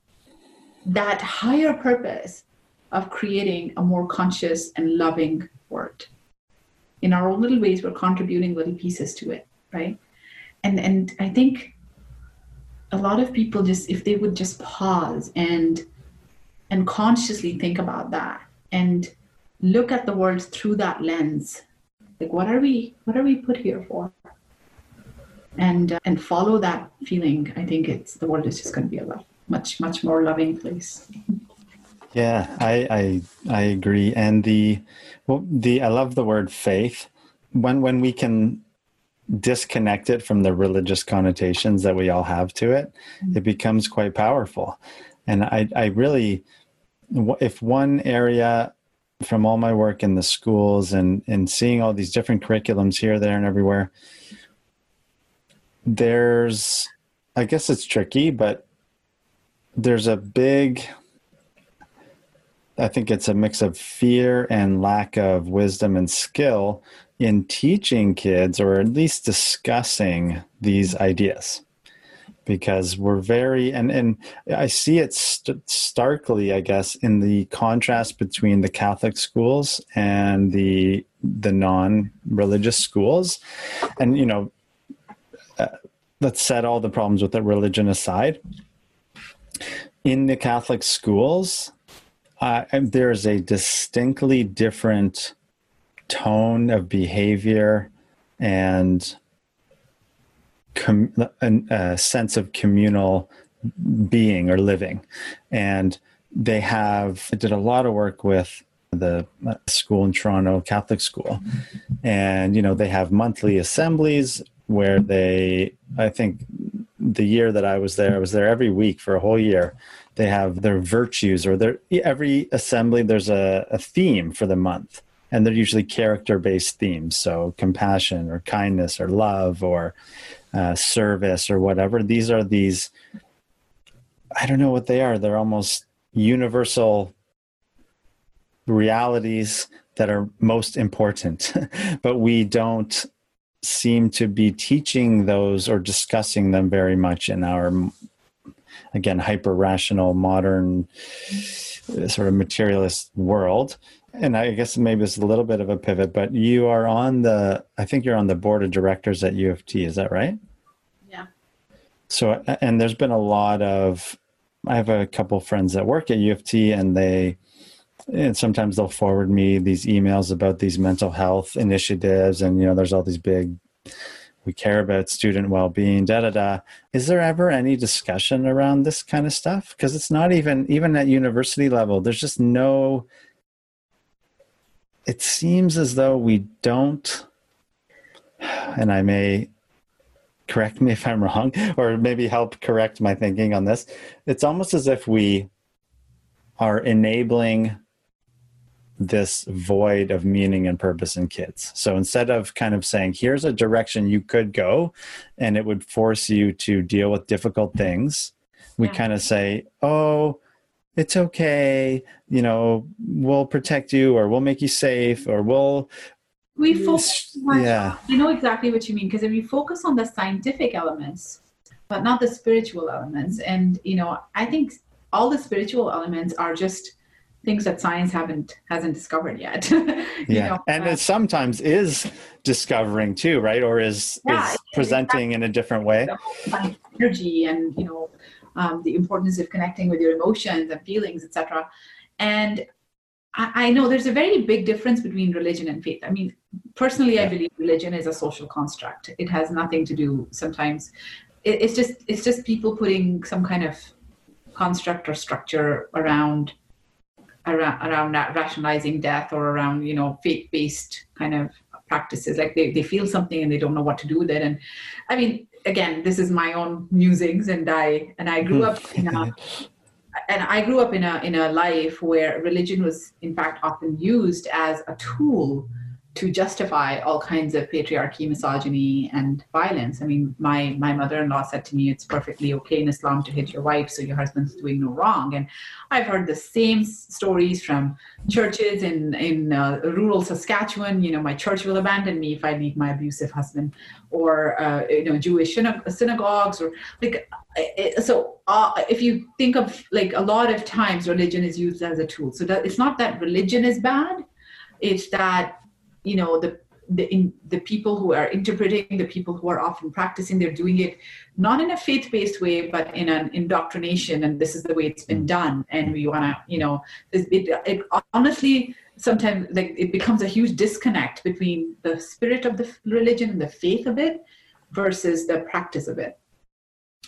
that higher purpose of creating a more conscious and loving world. In our own little ways, we're contributing little pieces to it, right? And and I think a lot of people just if they would just pause and and consciously think about that and look at the world through that lens like what are we what are we put here for and uh, and follow that feeling i think it's the world is just going to be a lot much much more loving place yeah, I, I I agree. And the well, the I love the word faith. When when we can disconnect it from the religious connotations that we all have to it, mm-hmm. it becomes quite powerful. And I I really, if one area from all my work in the schools and and seeing all these different curriculums here, there, and everywhere, there's I guess it's tricky, but there's a big I think it's a mix of fear and lack of wisdom and skill in teaching kids or at least discussing these ideas. Because we're very and and I see it st- starkly I guess in the contrast between the Catholic schools and the the non-religious schools. And you know uh, let's set all the problems with the religion aside. In the Catholic schools uh, there's a distinctly different tone of behavior and com- a sense of communal being or living. And they have, did a lot of work with the school in Toronto, Catholic school. And, you know, they have monthly assemblies where they, I think the year that I was there, I was there every week for a whole year they have their virtues or their every assembly there's a, a theme for the month and they're usually character based themes. So compassion or kindness or love or uh, service or whatever. These are these i don't know what they are. They're almost universal realities that are most important. But we don't seem to be teaching those or discussing them very much in our again hyper rational modern sort of materialist world and i guess maybe it's a little bit of a pivot but you are on the i think you're on the board of directors at u of t is that right? Yeah. So and there's been a lot of i have a couple friends that work at u of t and they and sometimes they'll forward me these emails about these mental health initiatives and you know there's all these big we care about student well-being da da da. Is there ever any discussion around this kind of stuff? Because it's not even even at university level there's just no it seems as though we don't and I may correct me if I'm wrong, or maybe help correct my thinking on this. It's almost as if we are enabling this void of meaning and purpose in kids. So instead of kind of saying, here's a direction you could go, and it would force you to deal with difficult things, we yeah. kind of say, oh, it's okay, you know, we'll protect you or we'll make you safe or we'll. We focus, yeah. I know exactly what you mean because if we focus on the scientific elements, but not the spiritual elements, and you know, I think all the spiritual elements are just things that science haven't hasn't discovered yet. yeah, know, and uh, it sometimes is discovering too, right? Or is yeah, is presenting in a different way. Energy and you know um, the importance of connecting with your emotions and feelings, etc. And I, I, know there's a very big difference between religion and faith. I mean, personally, yeah. I believe religion is a social construct. It has nothing to do sometimes. It, it's just it's just people putting some kind of construct or structure around around around rationalizing death or around you know faith based kind of practices like they, they feel something and they don't know what to do with it and i mean again this is my own musings and i and i grew hmm. up in a and i grew up in a in a life where religion was in fact often used as a tool to justify all kinds of patriarchy, misogyny, and violence. I mean, my my mother-in-law said to me, "It's perfectly okay in Islam to hit your wife, so your husband's doing no wrong." And I've heard the same stories from churches in in uh, rural Saskatchewan. You know, my church will abandon me if I leave my abusive husband, or uh, you know, Jewish synagogues, or like. So, uh, if you think of like a lot of times, religion is used as a tool. So that it's not that religion is bad; it's that you know the the in, the people who are interpreting the people who are often practicing they're doing it not in a faith-based way but in an indoctrination and this is the way it's been mm. done and we want to you know it, it honestly sometimes like it becomes a huge disconnect between the spirit of the religion and the faith of it versus the practice of it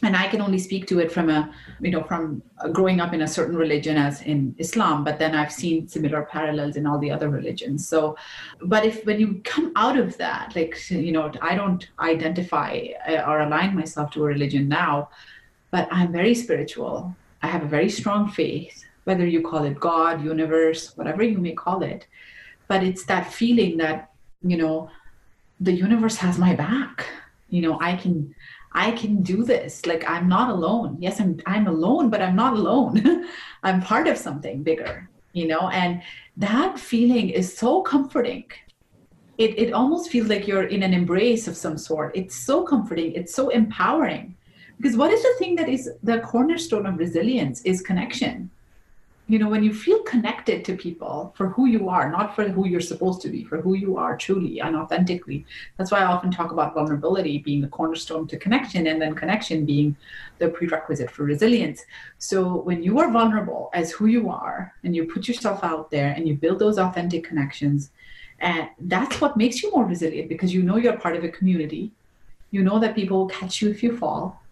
and I can only speak to it from a, you know, from growing up in a certain religion as in Islam, but then I've seen similar parallels in all the other religions. So, but if when you come out of that, like, you know, I don't identify uh, or align myself to a religion now, but I'm very spiritual. I have a very strong faith, whether you call it God, universe, whatever you may call it. But it's that feeling that, you know, the universe has my back. You know, I can I can do this. Like I'm not alone. Yes, I'm I'm alone, but I'm not alone. I'm part of something bigger, you know, and that feeling is so comforting. It it almost feels like you're in an embrace of some sort. It's so comforting, it's so empowering. Because what is the thing that is the cornerstone of resilience is connection you know when you feel connected to people for who you are not for who you're supposed to be for who you are truly and authentically that's why i often talk about vulnerability being the cornerstone to connection and then connection being the prerequisite for resilience. So when you are vulnerable as who you are and you put yourself out there and you build those authentic connections and that's what makes you more resilient because you know you're part of a community. You know that people will catch you if you fall.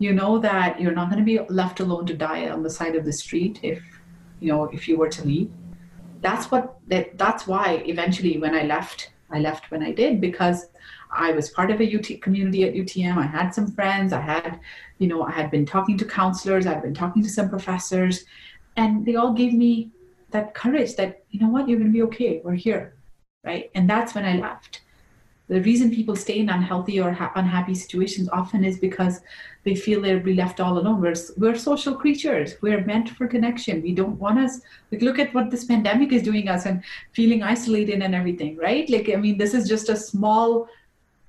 You know that you're not going to be left alone to die on the side of the street if you know if you were to leave. That's what that that's why eventually when i left i left when i did because i was part of a ut community at utm i had some friends. I had you know i had been talking to counselors. I'd been talking to some professors. And they all gave me that courage that you know what you're going to be okay. We're here right? And that's when i left the reason people stay in unhealthy or ha- unhappy situations often is because they feel they'll be left all alone. We're, we're social creatures. We're meant for connection. We don't want us, like, look at what this pandemic is doing us and feeling isolated and everything, right? Like, I mean, this is just a small,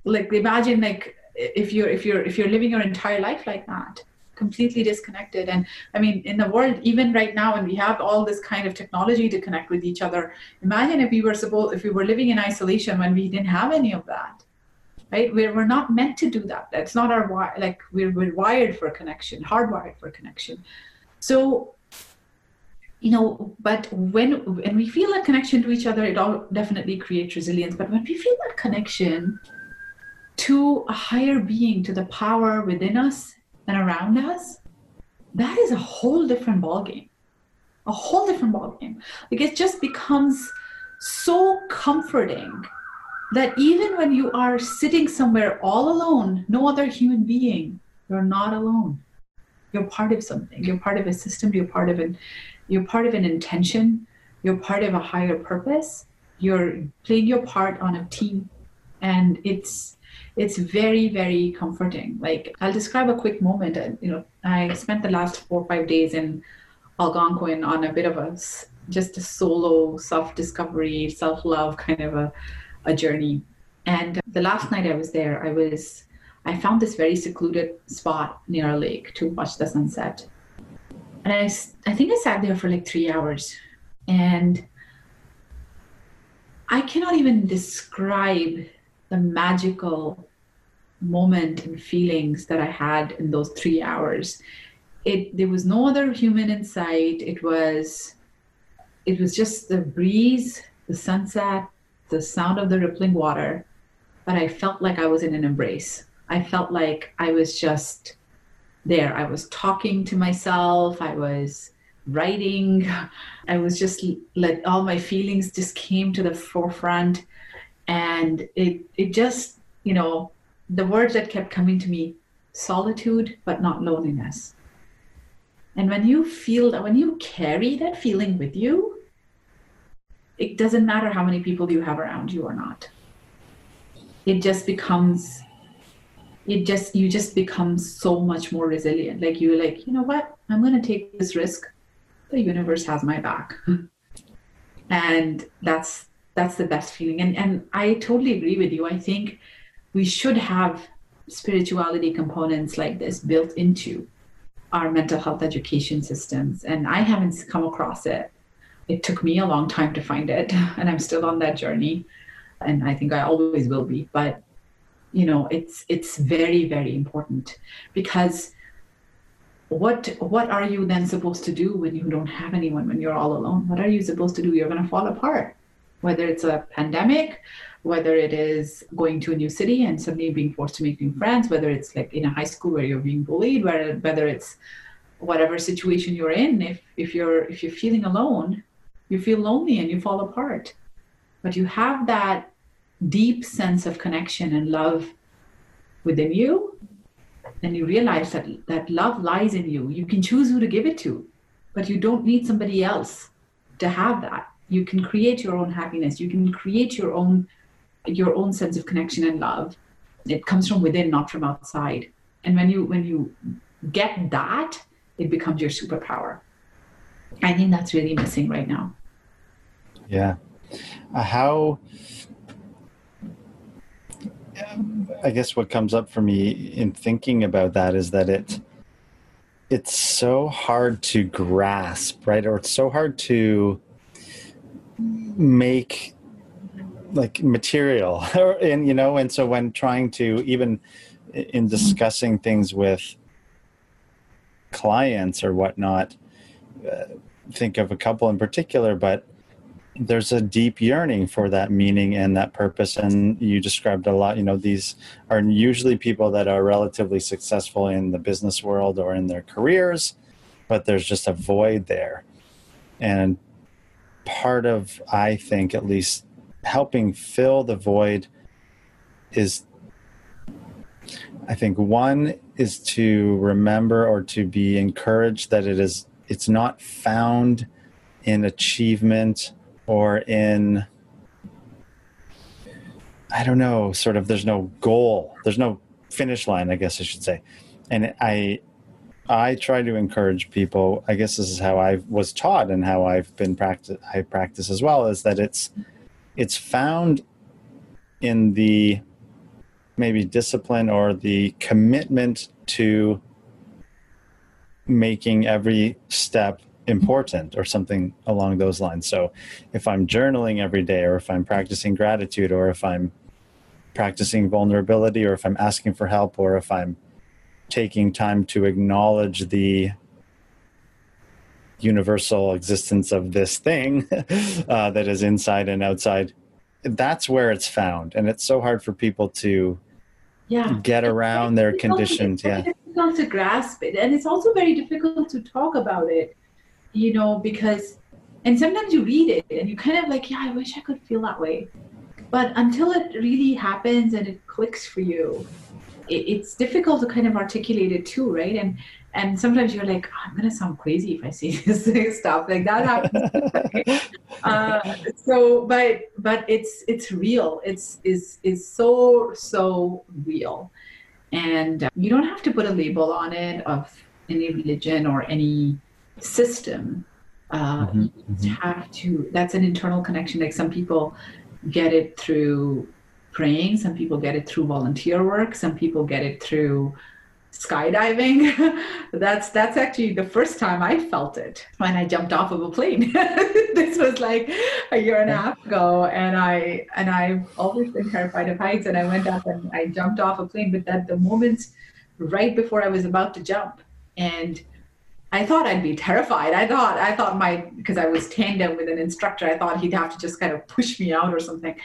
like, imagine, like, if you're if you're if you're living your entire life like that completely disconnected. And i mean in the world even right now and we have all this kind of technology to connect with each other imagine if we were supposed if we were living in isolation when we didn't have any of that right? We're, we're not meant to do that. That's not our like we're, we're wired for connection hardwired for connection. So you know but when when we feel that connection to each other it all definitely creates resilience. But when we feel that connection to a higher being to the power within us and around us, that is a whole different ballgame. A whole different ballgame. Like it just becomes so comforting that even when you are sitting somewhere all alone, no other human being, you're not alone. You're part of something. You're part of a system. You're part of an you're part of an intention. You're part of a higher purpose. You're playing your part on a team. And it's it's very, very comforting. Like I'll describe a quick moment. Uh, you know, I spent the last four or five days in Algonquin on a bit of a just a solo self-discovery, self-love kind of a a journey. And the last night I was there, I was I found this very secluded spot near a lake to watch the sunset. And I, I think I sat there for like three hours. And I cannot even describe the magical moment and feelings that I had in those three hours. It there was no other human in sight. It was it was just the breeze, the sunset, the sound of the rippling water, but I felt like I was in an embrace. I felt like I was just there. I was talking to myself. I was writing. I was just let all my feelings just came to the forefront. And it it just, you know, the words that kept coming to me, solitude, but not loneliness. And when you feel that when you carry that feeling with you, it doesn't matter how many people you have around you or not. It just becomes it just you just become so much more resilient. Like you're like you know what? I'm going to take this risk. The universe has my back. And that's that's the best feeling. And and i totally agree with you. I think we should have spirituality components like this built into our mental health education systems. And i haven't come across it. It took me a long time to find it and i'm still on that journey. And i think i always will be. But you know it's it's very very important because what what are you then supposed to do when you don't have anyone when you're all alone? What are you supposed to do? You're going to fall apart. Whether it's a pandemic whether it is going to a new city and suddenly being forced to make new friends whether it's like in a high school where you're being bullied whether whether it's whatever situation you're in if if you're if you're feeling alone you feel lonely and you fall apart. But you have that deep sense of connection and love within you, and you realize that that love lies in you. You can choose who to give it to, but you don't need somebody else to have that. You can create your own happiness. You can create your own your own sense of connection and love. It comes from within, not from outside. And when you when you get that, it becomes your superpower. I think that's really missing right now. Yeah. Uh, how, I guess what comes up for me in thinking about that is that it, it's so hard to grasp, right? Or it's so hard to make like material. And you know and so when trying to even in discussing things with clients or whatnot uh, think of a couple in particular but there's a deep yearning for that meaning and that purpose. And you described a lot you know these are usually people that are relatively successful in the business world or in their careers but there's just a void there. And part of i think at least helping fill the void is i think one is to remember or to be encouraged that it is it's not found in achievement or in I don't know, sort of there's no goal. There's no finish line, I guess I should say. And I I try to encourage people, I guess this is how I was taught and how I've been practice I practice as well, is that it's it's found in the maybe discipline or the commitment to making every step important or something along those lines. So if I'm journaling every day, or if I'm practicing gratitude, or if I'm practicing vulnerability, or if I'm asking for help, or if I'm taking time to acknowledge the universal existence of this thing uh, that is inside and outside, that's where it's found. And it's so hard for people to yeah. get around their conditions. yeah. difficult to grasp it. And it's also very difficult to talk about it you know, because, and sometimes you read it and you kind of like, yeah, I wish I could feel that way. but until it really happens and it clicks for you it, it's difficult to kind of articulate it too right and and sometimes you're like oh, i'm gonna sound crazy if i say this stuff. Like that happens. Uh, so but but it's it's real. It's is is so so real. And uh, you don't have to put a label on it of any religion or any system. Uh, mm-hmm. you have to that's an internal connection. Like some people get it through praying. Some people get it through volunteer work. Some people get it through skydiving that's that's actually the first time i felt it when i jumped off of a plane this was like a year and a half ago and i and i've always been terrified of heights and i went up and i jumped off a plane but that the moment right before i was about to jump and I thought I'd be terrified. I thought I thought my because I was tandem with an instructor, I thought he'd have to just kind of push me out or something.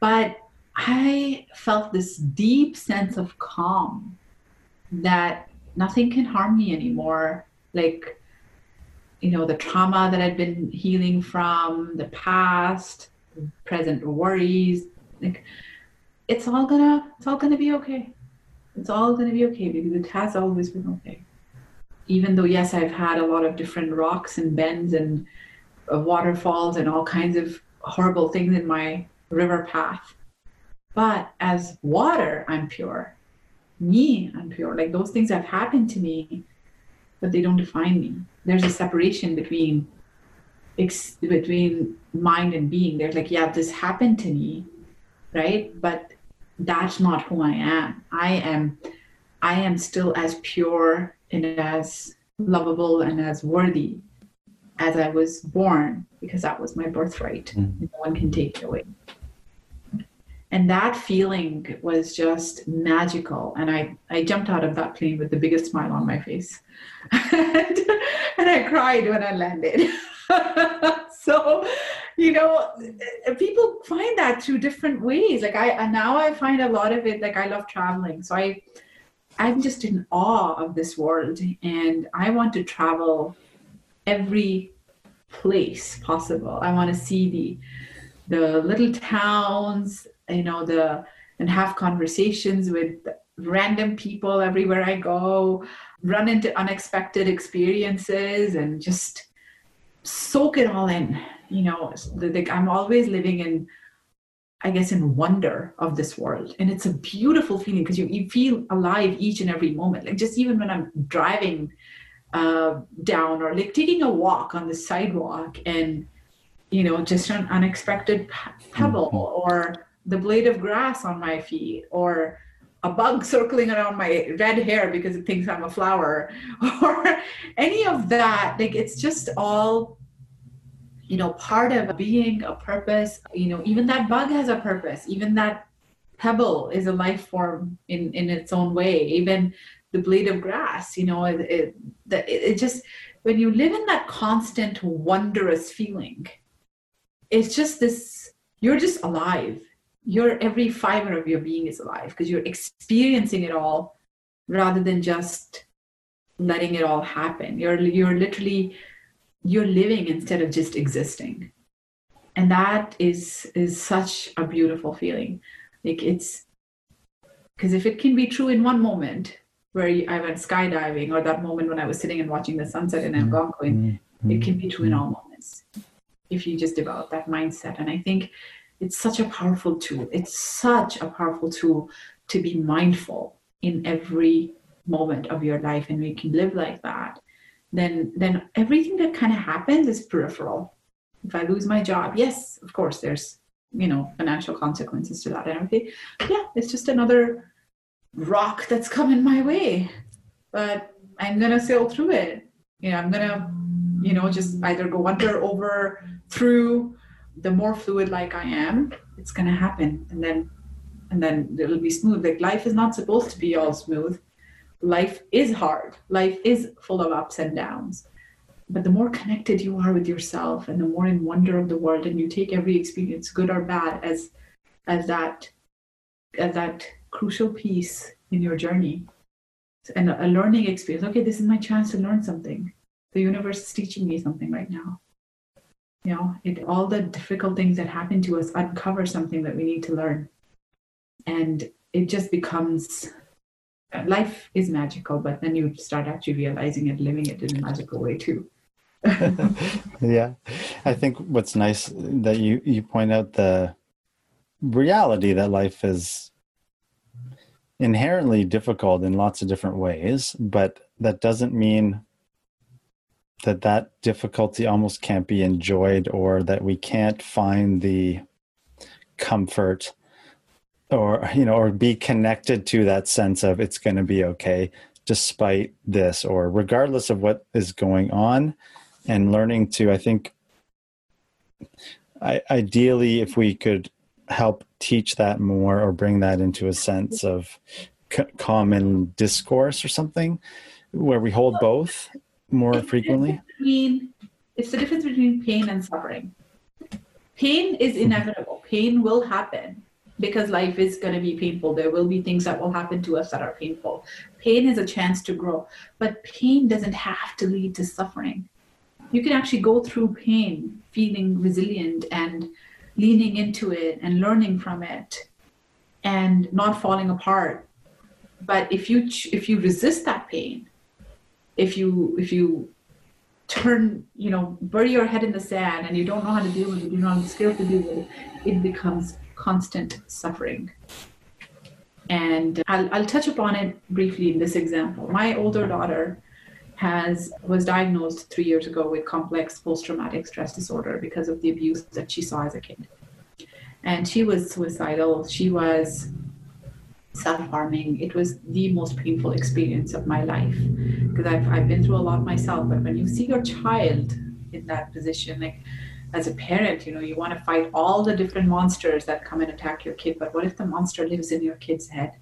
But I felt this deep sense of calm that nothing can harm me anymore. Like, you know, the trauma that I'd been healing from, the past, present worries, like it's all gonna it's all gonna be okay. It's all gonna be okay because it has always been okay even though yes i've had a lot of different rocks and bends and uh, waterfalls and all kinds of horrible things in my river path but as water i'm pure me i'm pure like those things have happened to me but they don't define me there's a separation between between mind and being there's like yeah this happened to me right but that's not who i am i am i am still as pure and as lovable and as worthy as I was born because that was my birthright. Mm. No one can take it away. And that feeling was just magical. And I, I jumped out of that plane with the biggest smile on my face. and, and I cried when I landed. so, you know, people find that through different ways. Like I, now I find a lot of it, like I love traveling. So I, I'm just in awe of this world and I want to travel every place possible. I want to see the the little towns, you know, the and have conversations with random people everywhere I go, run into unexpected experiences and just soak it all in. You know, like I'm always living in I guess, in wonder of this world. And it's a beautiful feeling because you, you feel alive each and every moment. Like just even when I'm driving uh, down or like taking a walk on the sidewalk and, you know, just an unexpected pebble mm-hmm. or the blade of grass on my feet or a bug circling around my red hair because it thinks I'm a flower or any of that. Like it's just all you know part of being a purpose. You know even that bug has a purpose. Even that pebble is a life form in in its own way. Even the blade of grass you know it, it, it just when you live in that constant wondrous feeling it's just this you're just alive your every fiber of your being is alive because you're experiencing it all rather than just letting it all happen you're you're literally you're living instead of just existing and that is is such a beautiful feeling like it's because if it can be true in one moment where i went skydiving or that moment when i was sitting and watching the sunset in mm-hmm. algonquin mm-hmm. it can be true in all moments if you just develop that mindset and i think it's such a powerful tool. It's such a powerful tool to be mindful in every moment of your life and we can live like that. Then then everything that kind of happens is peripheral. If i lose my job yes of course there's you know financial consequences to that and everything yeah it's just another rock that's coming my way but i'm gonna sail through it. You know i'm gonna you know just either go under over through the more fluid like i am it's gonna happen. And then and then it'll be smooth. Like life is not supposed to be all smooth. Life is hard. Life is full of ups and downs. But the more connected you are with yourself and the more in wonder of the world and you take every experience good or bad as as that as that crucial piece in your journey. And a learning experience. Okay this is my chance to learn something. The universe is teaching me something right now You know, it all the difficult things that happen to us uncover something that we need to learn. And it just becomes life is magical, but then you start actually realizing it, living it in a magical way too. yeah. I think what's nice that you you point out the reality that life is inherently difficult in lots of different ways, but that doesn't mean that that difficulty almost can't be enjoyed or that we can't find the comfort or you know or be connected to that sense of it's going to be okay despite this or regardless of what is going on and learning to i think I, ideally if we could help teach that more or bring that into a sense of c- common discourse or something where we hold both more it's frequently between, it's the difference between pain and suffering pain is mm-hmm. inevitable pain will happen because life is going to be painful. There will be things that will happen to us that are painful. Pain is a chance to grow, but pain doesn't have to lead to suffering. You can actually go through pain feeling resilient and leaning into it and learning from it and not falling apart. But if you if you resist that pain, if you if you turn, you know, bury your head in the sand and you don't know how to deal with it, you don't have the to deal with it, it becomes constant suffering. And I'll, I'll touch upon it briefly in this example. My older daughter has was diagnosed three years ago with complex post-traumatic stress disorder because of the abuse that she saw as a kid. And she was suicidal. She was self-harming. It was the most painful experience of my life because I've, I've been through a lot myself. But when you see your child in that position, like as a parent, you know, you want to fight all the different monsters that come and attack your kid. But what if the monster lives in your kid's head?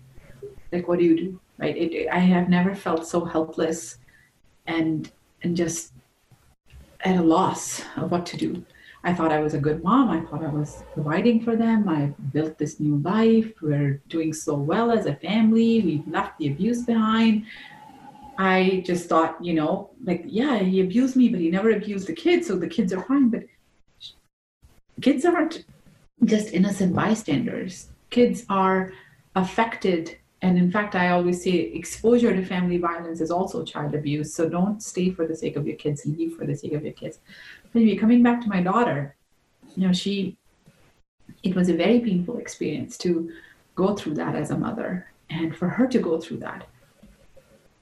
Like, what do you do? Right? It, I have never felt so helpless and and just at a loss of what to do. I thought I was a good mom. I thought I was providing for them. I built this new life. We're doing so well as a family. We've left the abuse behind. I just thought, you know, like, yeah, he abused me, but he never abused the kids, so the kids are fine. But kids aren't just innocent bystanders. Kids are affected. And in fact, I always say exposure to family violence is also child abuse. So don't stay for the sake of your kids, leave for the sake of your kids. Maybe coming back to my daughter, you know, she, it was a very painful experience to go through that as a mother and for her to go through that.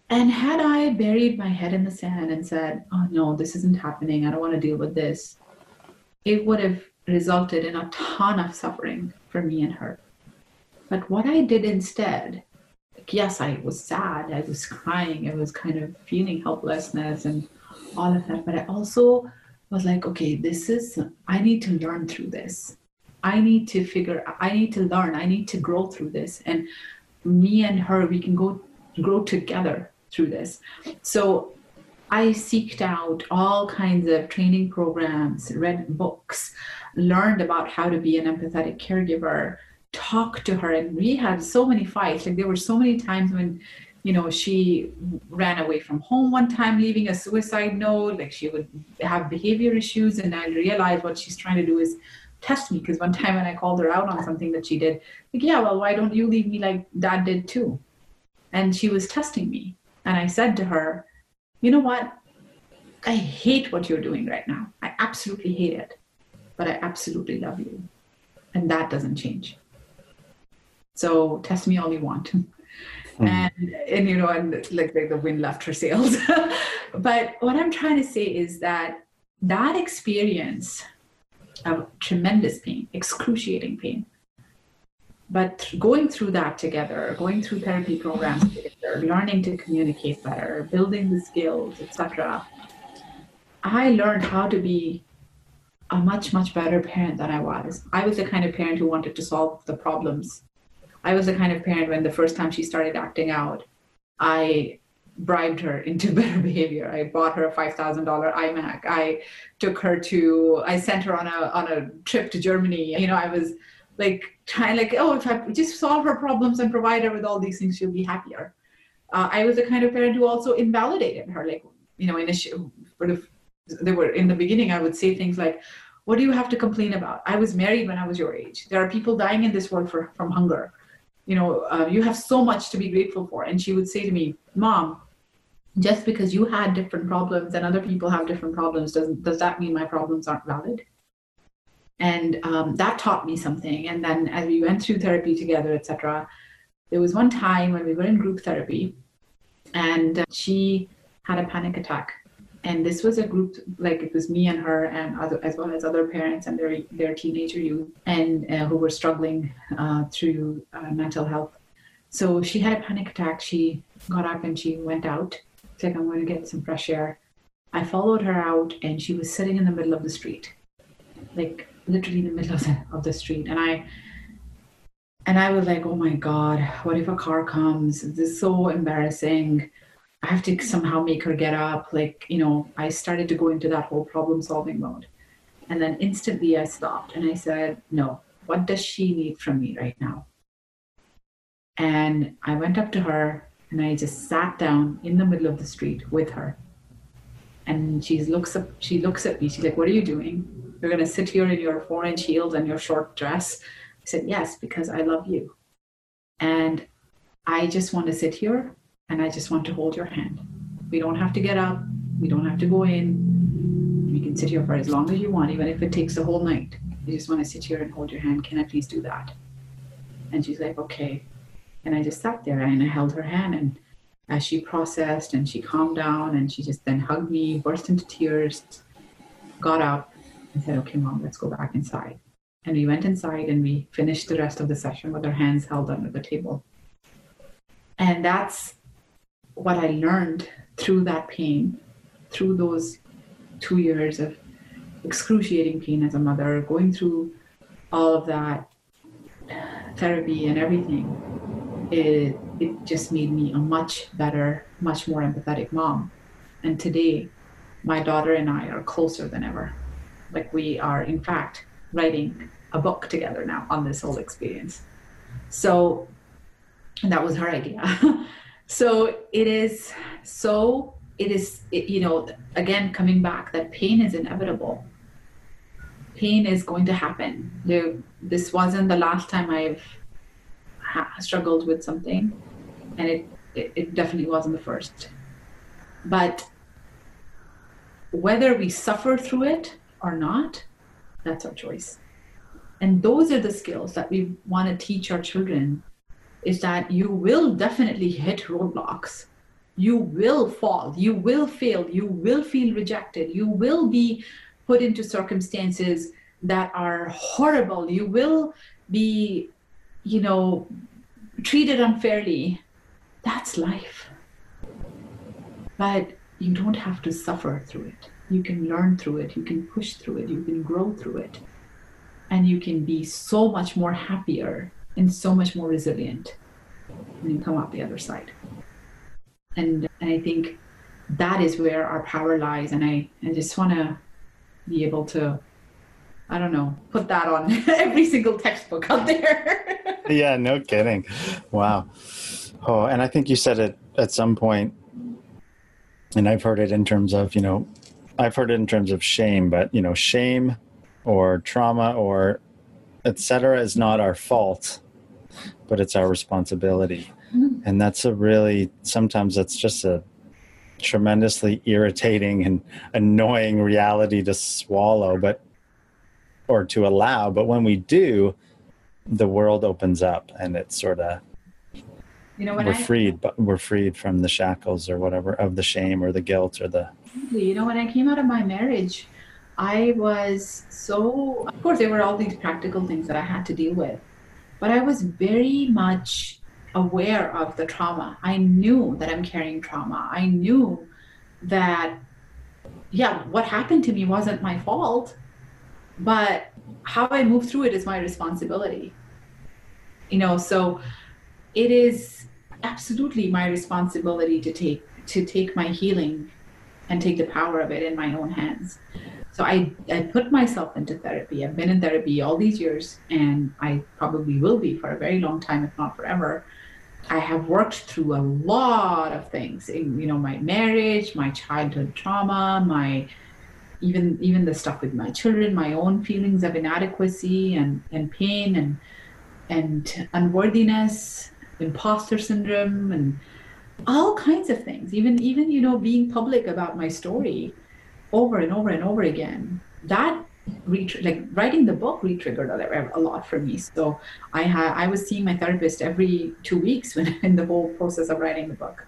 And had I buried my head in the sand and said, oh no, this isn't happening, I don't want to deal with this, it would have resulted in a ton of suffering for me and her. But what I did instead, like, yes, I was sad, I was crying, I was kind of feeling helplessness and all of that, but I also was like, okay, this is, I need to learn through this. I need to figure, I need to learn, I need to grow through this. And me and her, we can go grow together through this. So I seeked out all kinds of training programs, read books, learned about how to be an empathetic caregiver, talked to her, and we had so many fights. Like there were so many times when, you know, she ran away from home one time, leaving a suicide note. Like she would have behavior issues, and I realized what she's trying to do is test me. Because one time when I called her out on something that she did, like, yeah, well, why don't you leave me like dad did too? And she was testing me. And I said to her, you know what? I hate what you're doing right now. I absolutely hate it, but I absolutely love you. And that doesn't change. So test me all you want. Mm-hmm. And, and, you know, and like, like the wind left her sails. but what I'm trying to say is that that experience of tremendous pain, excruciating pain, but going through that together going through therapy programs together learning to communicate better building the skills etc i learned how to be a much much better parent than i was i was the kind of parent who wanted to solve the problems i was the kind of parent when the first time she started acting out i bribed her into better behavior i bought her a $5000 imac i took her to i sent her on a on a trip to germany you know i was like trying like oh if i just solve her problems and provide her with all these things she'll be happier uh, i was the kind of parent who also invalidated her like you know initially sort of they were in the beginning i would say things like what do you have to complain about? I was married when I was your age. There are people dying in this world for, from hunger. You know, uh, you have so much to be grateful for. And she would say to me, Mom, just because you had different problems and other people have different problems, doesn't does that mean my problems aren't valid? And um, that taught me something. And then as we went through therapy together, etc., there was one time when we were in group therapy and uh, she had a panic attack and this was a group like it was me and her and other, as well as other parents and their their teenager youth and uh, who were struggling uh, through uh, mental health. So she had a panic attack. She got up and she went out. Like i'm going to get some fresh air. I followed her out and she was sitting in the middle of the street. Like literally in the middle of the, of the street. And i and i was like oh my god what if a car comes? This is so embarrassing I have to somehow make her get up. Like, you know, I started to go into that whole problem solving mode. And then instantly I stopped and I said, no, what does she need from me right now? And I went up to her and I just sat down in the middle of the street with her. And she looks up, she looks at me. She's like, What are you doing? You're gonna sit here in your four inch heels and your short dress. I said, Yes, because I love you. And I just want to sit here and I just want to hold your hand. We don't have to get up. We don't have to go in. We can sit here for as long as you want, even if it takes the whole night. I just want to sit here and hold your hand. Can I please do that? And she's like, okay. And I just sat there and I held her hand. And as she processed and she calmed down and she just then hugged me, burst into tears, got up and said, okay, mom, let's go back inside. And we went inside and we finished the rest of the session with our hands held under the table. And that's what I learned through that pain, through those two years of excruciating pain as a mother, going through all of that therapy and everything, it, it just made me a much better, much more empathetic mom. And today, my daughter and I are closer than ever. Like we are, in fact, writing a book together now on this whole experience. So, and that was her idea. so it is so it is it, you know again coming back that pain is inevitable. Pain is going to happen. There this wasn't the last time i've ha- struggled with something and it, it it definitely wasn't the first. But whether we suffer through it or not that's our choice. And those are the skills that we want to teach our children is that you will definitely hit roadblocks. You will fall, you will fail, you will feel rejected, you will be put into circumstances that are horrible, you will be, you know, treated unfairly. That's life. But you don't have to suffer through it. You can learn through it, you can push through it, you can grow through it. And you can be so much more happier and so much more resilient when you come out the other side. And, and I think that is where our power lies. And I, I just want to be able to, I don't know, put that on every single textbook out there. yeah, no kidding. Wow. Oh, and I think you said it at some point, and I've heard it in terms of, you know, I've heard it in terms of shame, but, you know, shame or trauma or etc. is not our fault but it's our responsibility. Mm-hmm. And that's a really, sometimes that's just a tremendously irritating and annoying reality to swallow, but, or to allow. But when we do, the world opens up and it's sort of, you know, we're I, freed, but we're freed from the shackles or whatever of the shame or the guilt or the. You know, when I came out of my marriage, I was so, of course, there were all these practical things that I had to deal with but I was very much aware of the trauma. I knew that I'm carrying trauma. I knew that, yeah, what happened to me wasn't my fault, but how I move through it is my responsibility. You know, so it is absolutely my responsibility to take to take my healing and take the power of it in my own hands. So I, I put myself into therapy. I've been in therapy all these years, and I probably will be for a very long time, if not forever. I have worked through a lot of things in, you know, my marriage, my childhood trauma, my even even the stuff with my children, my own feelings of inadequacy and, and pain and and unworthiness, imposter syndrome and all kinds of things. Even even you know being public about my story over and over and over again. That re- like writing the book re-triggered a, a lot for me. So I had I was seeing my therapist every two weeks when in the whole process of writing the book.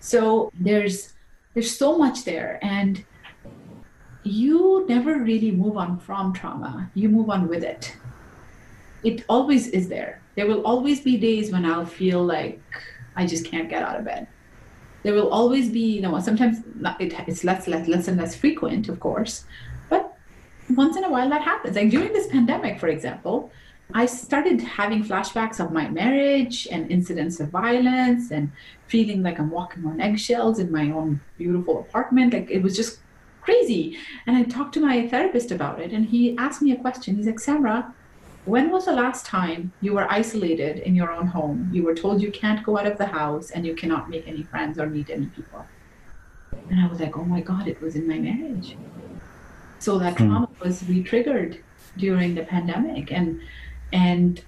So there's there's so much there and you never really move on from trauma you move on with it it always is there there will always be days when i'll feel like i just can't get out of bed there will always be you know sometimes it, it's less, less less and less frequent of course but once in a while that happens like during this pandemic for example i started having flashbacks of my marriage and incidents of violence and feeling like i'm walking on eggshells in my own beautiful apartment like it was just crazy. And I talked to my therapist about it, and he asked me a question. He's like, Samra, when was the last time you were isolated in your own home? You were told you can't go out of the house and you cannot make any friends or meet any people. And I was like, oh my God, it was in my marriage. So that hmm. trauma was re-triggered during the pandemic. And and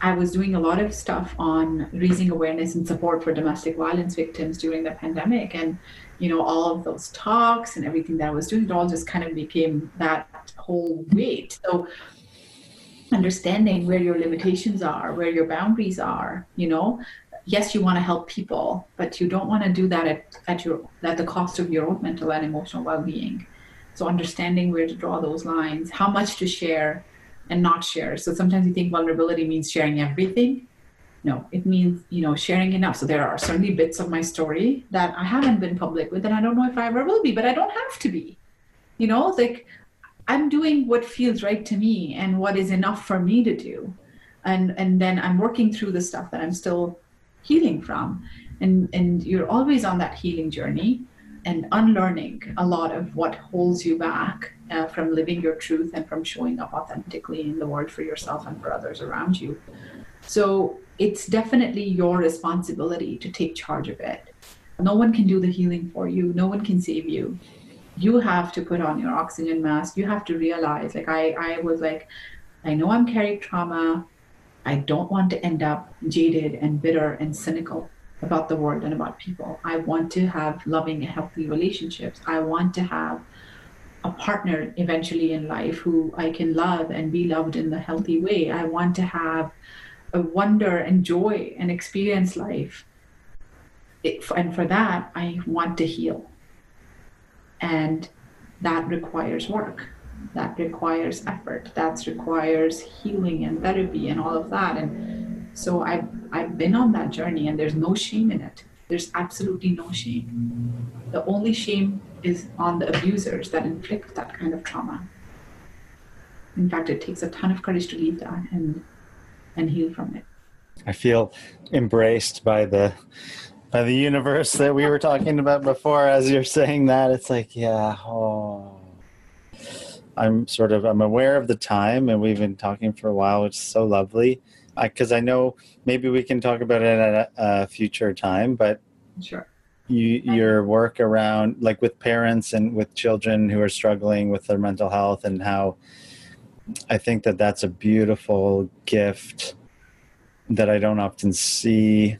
I was doing a lot of stuff on raising awareness and support for domestic violence victims during the pandemic. And you know, all of those talks and everything that I was doing, it all just kind of became that whole weight. So understanding where your limitations are, where your boundaries are, you know, yes, you want to help people, but you don't want to do that at, at your at the cost of your own mental and emotional well-being. So understanding where to draw those lines, how much to share and not share. So sometimes you think vulnerability means sharing everything no it means you know sharing enough so there are certainly bits of my story that i haven't been public with and i don't know if i ever will be but i don't have to be you know like i'm doing what feels right to me and what is enough for me to do and and then i'm working through the stuff that i'm still healing from and and you're always on that healing journey and unlearning a lot of what holds you back uh, from living your truth and from showing up authentically in the world for yourself and for others around you so it's definitely your responsibility to take charge of it. No one can do the healing for you, no one can save you. You have to put on your oxygen mask. You have to realize, like, I, I was like, I know I'm carrying trauma. I don't want to end up jaded and bitter and cynical about the world and about people. I want to have loving and healthy relationships. I want to have a partner eventually in life who I can love and be loved in the healthy way. I want to have a wonder and joy and experience life. It, and for that, I want to heal. And that requires work. That requires effort. That requires healing and therapy and all of that. And so I've, I've been on that journey, and there's no shame in it. There's absolutely no shame. The only shame is on the abusers that inflict that kind of trauma. In fact, it takes a ton of courage to leave that and and heal from it. I feel embraced by the by the universe that we were talking about before as you're saying that it's like yeah oh i'm sort of i'm aware of the time and we've been talking for a while which is so lovely because I, I, know maybe we can talk about it at a, a future time but sure you, your work around like with parents and with children who are struggling with their mental health and how I think that that's a beautiful gift that I don't often see.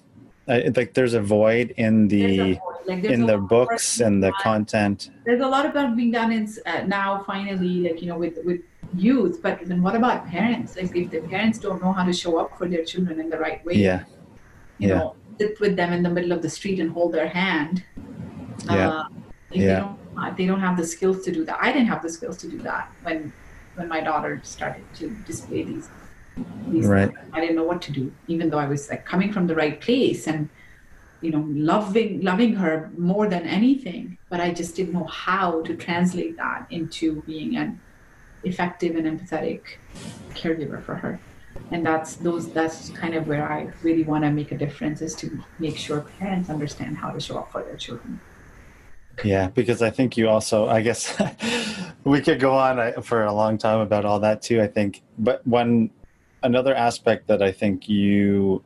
I, like there's a void in the like in the books and the content. There's a lot of about being done in uh, now finally, like you know, with with youth. But then what about parents? Like if the parents don't know how to show up for their children in the right way, yeah, you yeah. know, sit with them in the middle of the street and hold their hand. Yeah, uh, yeah. They don't, they don't have the skills to do that. I didn't have the skills to do that when when my daughter started to display these these right. Things. I didn't know what to do, even though I was like coming from the right place and you know loving loving her more than anything, but I just didn't know how to translate that into being an effective and empathetic caregiver for her. And that's those that's kind of where I really want to make a difference is to make sure parents understand how to show up for their children. Yeah, because I think you also, I guess we could go on uh, for a long time about all that too, I think. But one, another aspect that I think you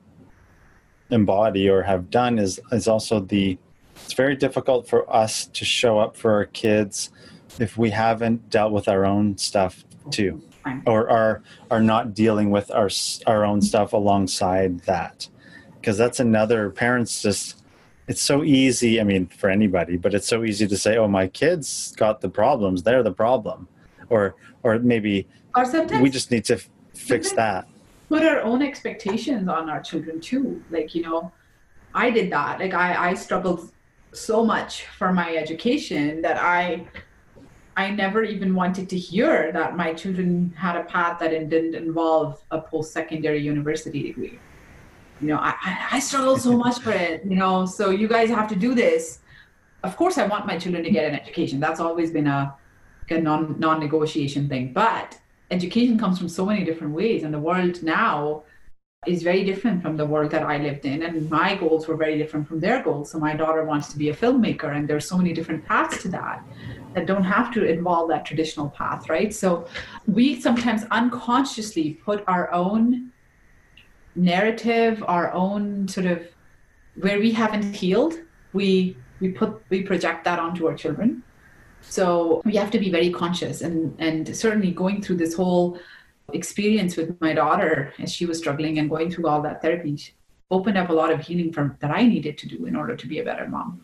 embody or have done is, is also the, it's very difficult for us to show up for our kids if we haven't dealt with our own stuff too or are are not dealing with our our own stuff alongside that. Because that's another parents just it's so easy i mean for anybody but it's so easy to say oh my kids got the problems they're the problem. Or or maybe or we just need to f- fix that put our own expectations on our children too like you know i did that like i i struggled so much for my education that i I never even wanted to hear that my children had a path that didn't involve a post-secondary university degree. You know, I, I struggled so much for it, you know, so you guys have to do this. Of course, I want my children to get an education. That's always been a, a non, non-negotiation thing. But education comes from so many different ways. And the world now is very different from the world that I lived in. And my goals were very different from their goals. So my daughter wants to be a filmmaker, and there's so many different paths to that that don't have to involve that traditional path, right? So we sometimes unconsciously put our own narrative, our own sort of where we haven't healed, we we put we project that onto our children. So we have to be very conscious and and certainly going through this whole experience with my daughter as she was struggling and going through all that therapy opened up a lot of healing from that I needed to do in order to be a better mom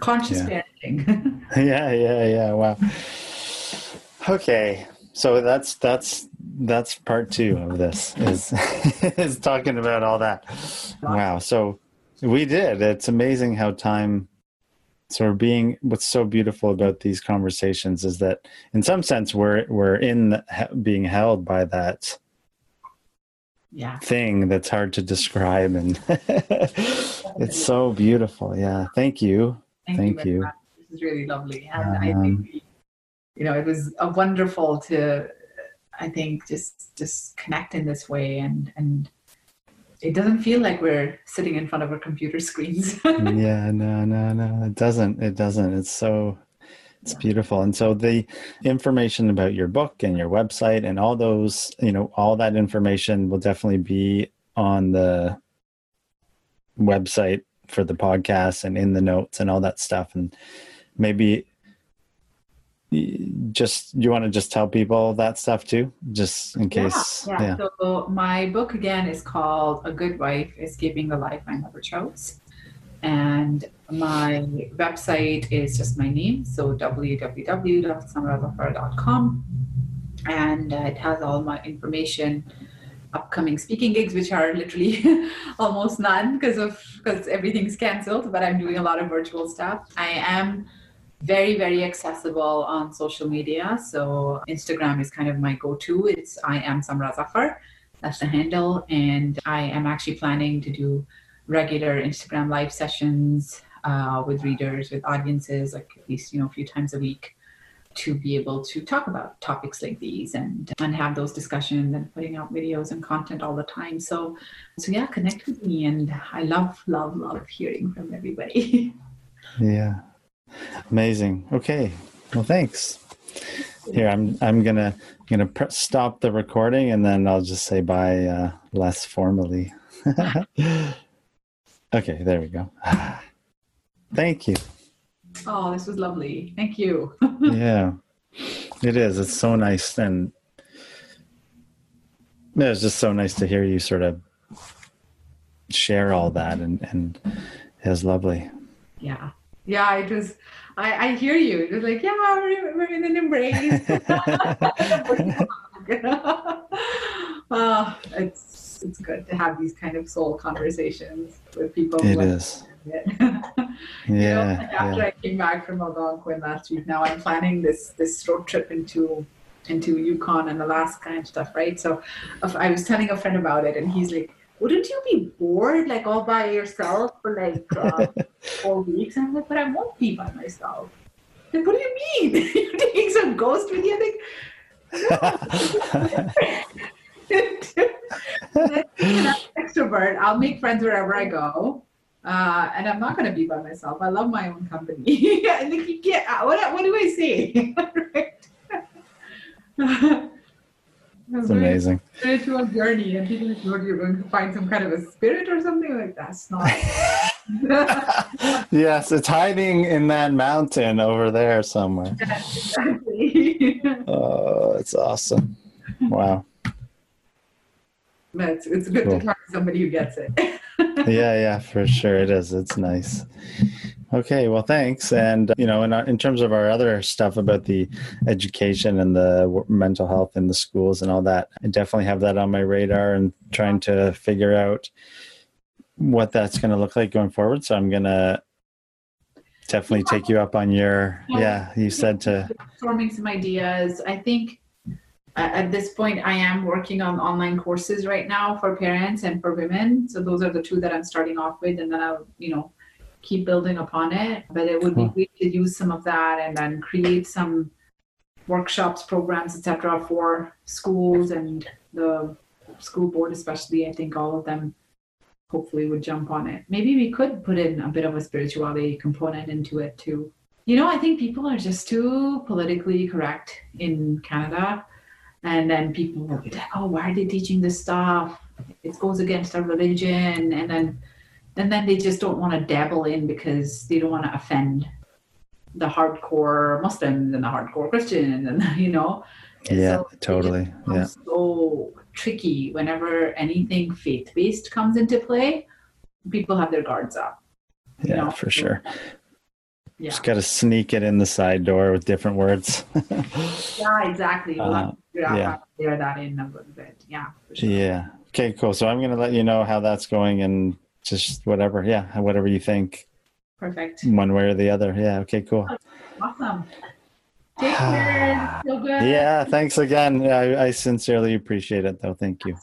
conscious yeah. parenting. yeah, yeah, yeah. Wow. Okay, so that's that's that's part two of this is is talking about all that. Wow. So we did. It's amazing how time sort of being what's so beautiful about these conversations is that in some sense we're we're in the, being held by that yeah. thing that's hard to describe and it's so beautiful yeah thank you Thank, Thank you. you. This is really lovely. And um, I think, you know, it was a wonderful to, I think, just just connect in this way and and it doesn't feel like we're sitting in front of our computer screens. yeah, no, no, no. It doesn't. It doesn't. It's so it's yeah. beautiful. And so the information about your book and your website and all those, you know, all that information will definitely be on the website for the podcast and in the notes and all that stuff and maybe just you want to just tell people that stuff too just in case yeah, yeah. yeah. so my book again is called a good wife is escaping the life i never chose and my website is just my name so www.samrazafar.com and uh, it has all my information upcoming speaking gigs, which are literally almost none because of because everything's canceled. But I'm doing a lot of virtual stuff. I am very very accessible on social media. So Instagram is kind of my go-to. It's I am Samra Zafar. That's the handle, and I am actually planning to do regular Instagram live sessions uh, with readers, with audiences, like at least you know a few times a week to be able to talk about topics like these and and have those discussions and putting out videos and content all the time so so yeah connect with me and i love love love hearing from everybody yeah amazing okay well thanks here i'm i'm gonna gonna stop the recording and then i'll just say bye uh, less formally okay there we go thank you Oh, this was lovely. Thank you. yeah, it is. It's so nice. And yeah, it's just so nice to hear you sort of share all that. And, and it was lovely. Yeah. Yeah, it was. I, I hear you. It was like, yeah, we're, we're in an embrace. oh, it's it's good to have these kind of soul conversations with people. It is it. yeah. know, like after yeah. I came back from Algonquin last week, now I'm planning this this road trip into into Yukon and Alaska and stuff, right? So I was telling a friend about it, and he's like, "Wouldn't you be bored, like all by yourself for like uh, four weeks?" And I'm like, "But I won't be by myself." Like, what do you mean? You're taking some ghost with you? Like, extrovert. I'll make friends wherever I go. Uh, and I'm not going to be by myself. I love my own company. like you get what? What do I say? It's amazing. Spiritual journey, and people thought you're going to find some kind of a spirit or something like that's not. yes, it's hiding in that mountain over there somewhere. exactly. Oh, it's awesome. Wow. but it's, it's good Cool. to talk to somebody who gets it. Yeah, yeah, for sure. It is. It's nice. Okay, well, thanks. And, uh, you know, in, uh, in terms of our other stuff about the education and the w- mental health in the schools and all that, I definitely have that on my radar and trying to figure out what that's going to look like going forward. So I'm going to definitely take you up on your, yeah, you said to, Forming some ideas. I think at at this point, I am working on online courses right now for parents and for women. So those are the two that I'm starting off with, and then I'll, you know, keep building upon it. But it would Cool. be great to use some of that and then create some workshops, programs, etc., for schools and the school board, especially. I think all of them hopefully would jump on it. Maybe we could put in a bit of a spirituality component into it too. You know, I think people are just too politically correct in Canada. And then people will be like, oh, why are they teaching this stuff? It goes against our religion. And then and then they just don't want to dabble in because they don't want to offend the hardcore Muslims and the hardcore Christians and you know. Yeah, so totally. Yeah. so tricky whenever anything faith based comes into play. People have their guards up. you Yeah, know? for sure. Yeah. Just got to sneak it in the side door with different words. Yeah, exactly. We'll Uh, to yeah. how layer that in a little bit. Yeah. for sure. Yeah. Okay, cool. So I'm going to let you know how that's going and just whatever. Yeah. Whatever you think, Perfect. one way or the other. Yeah. Okay, cool. Oh, awesome. Take care. Feel good. Yeah. Thanks again. I, I sincerely appreciate it, though. Thank you.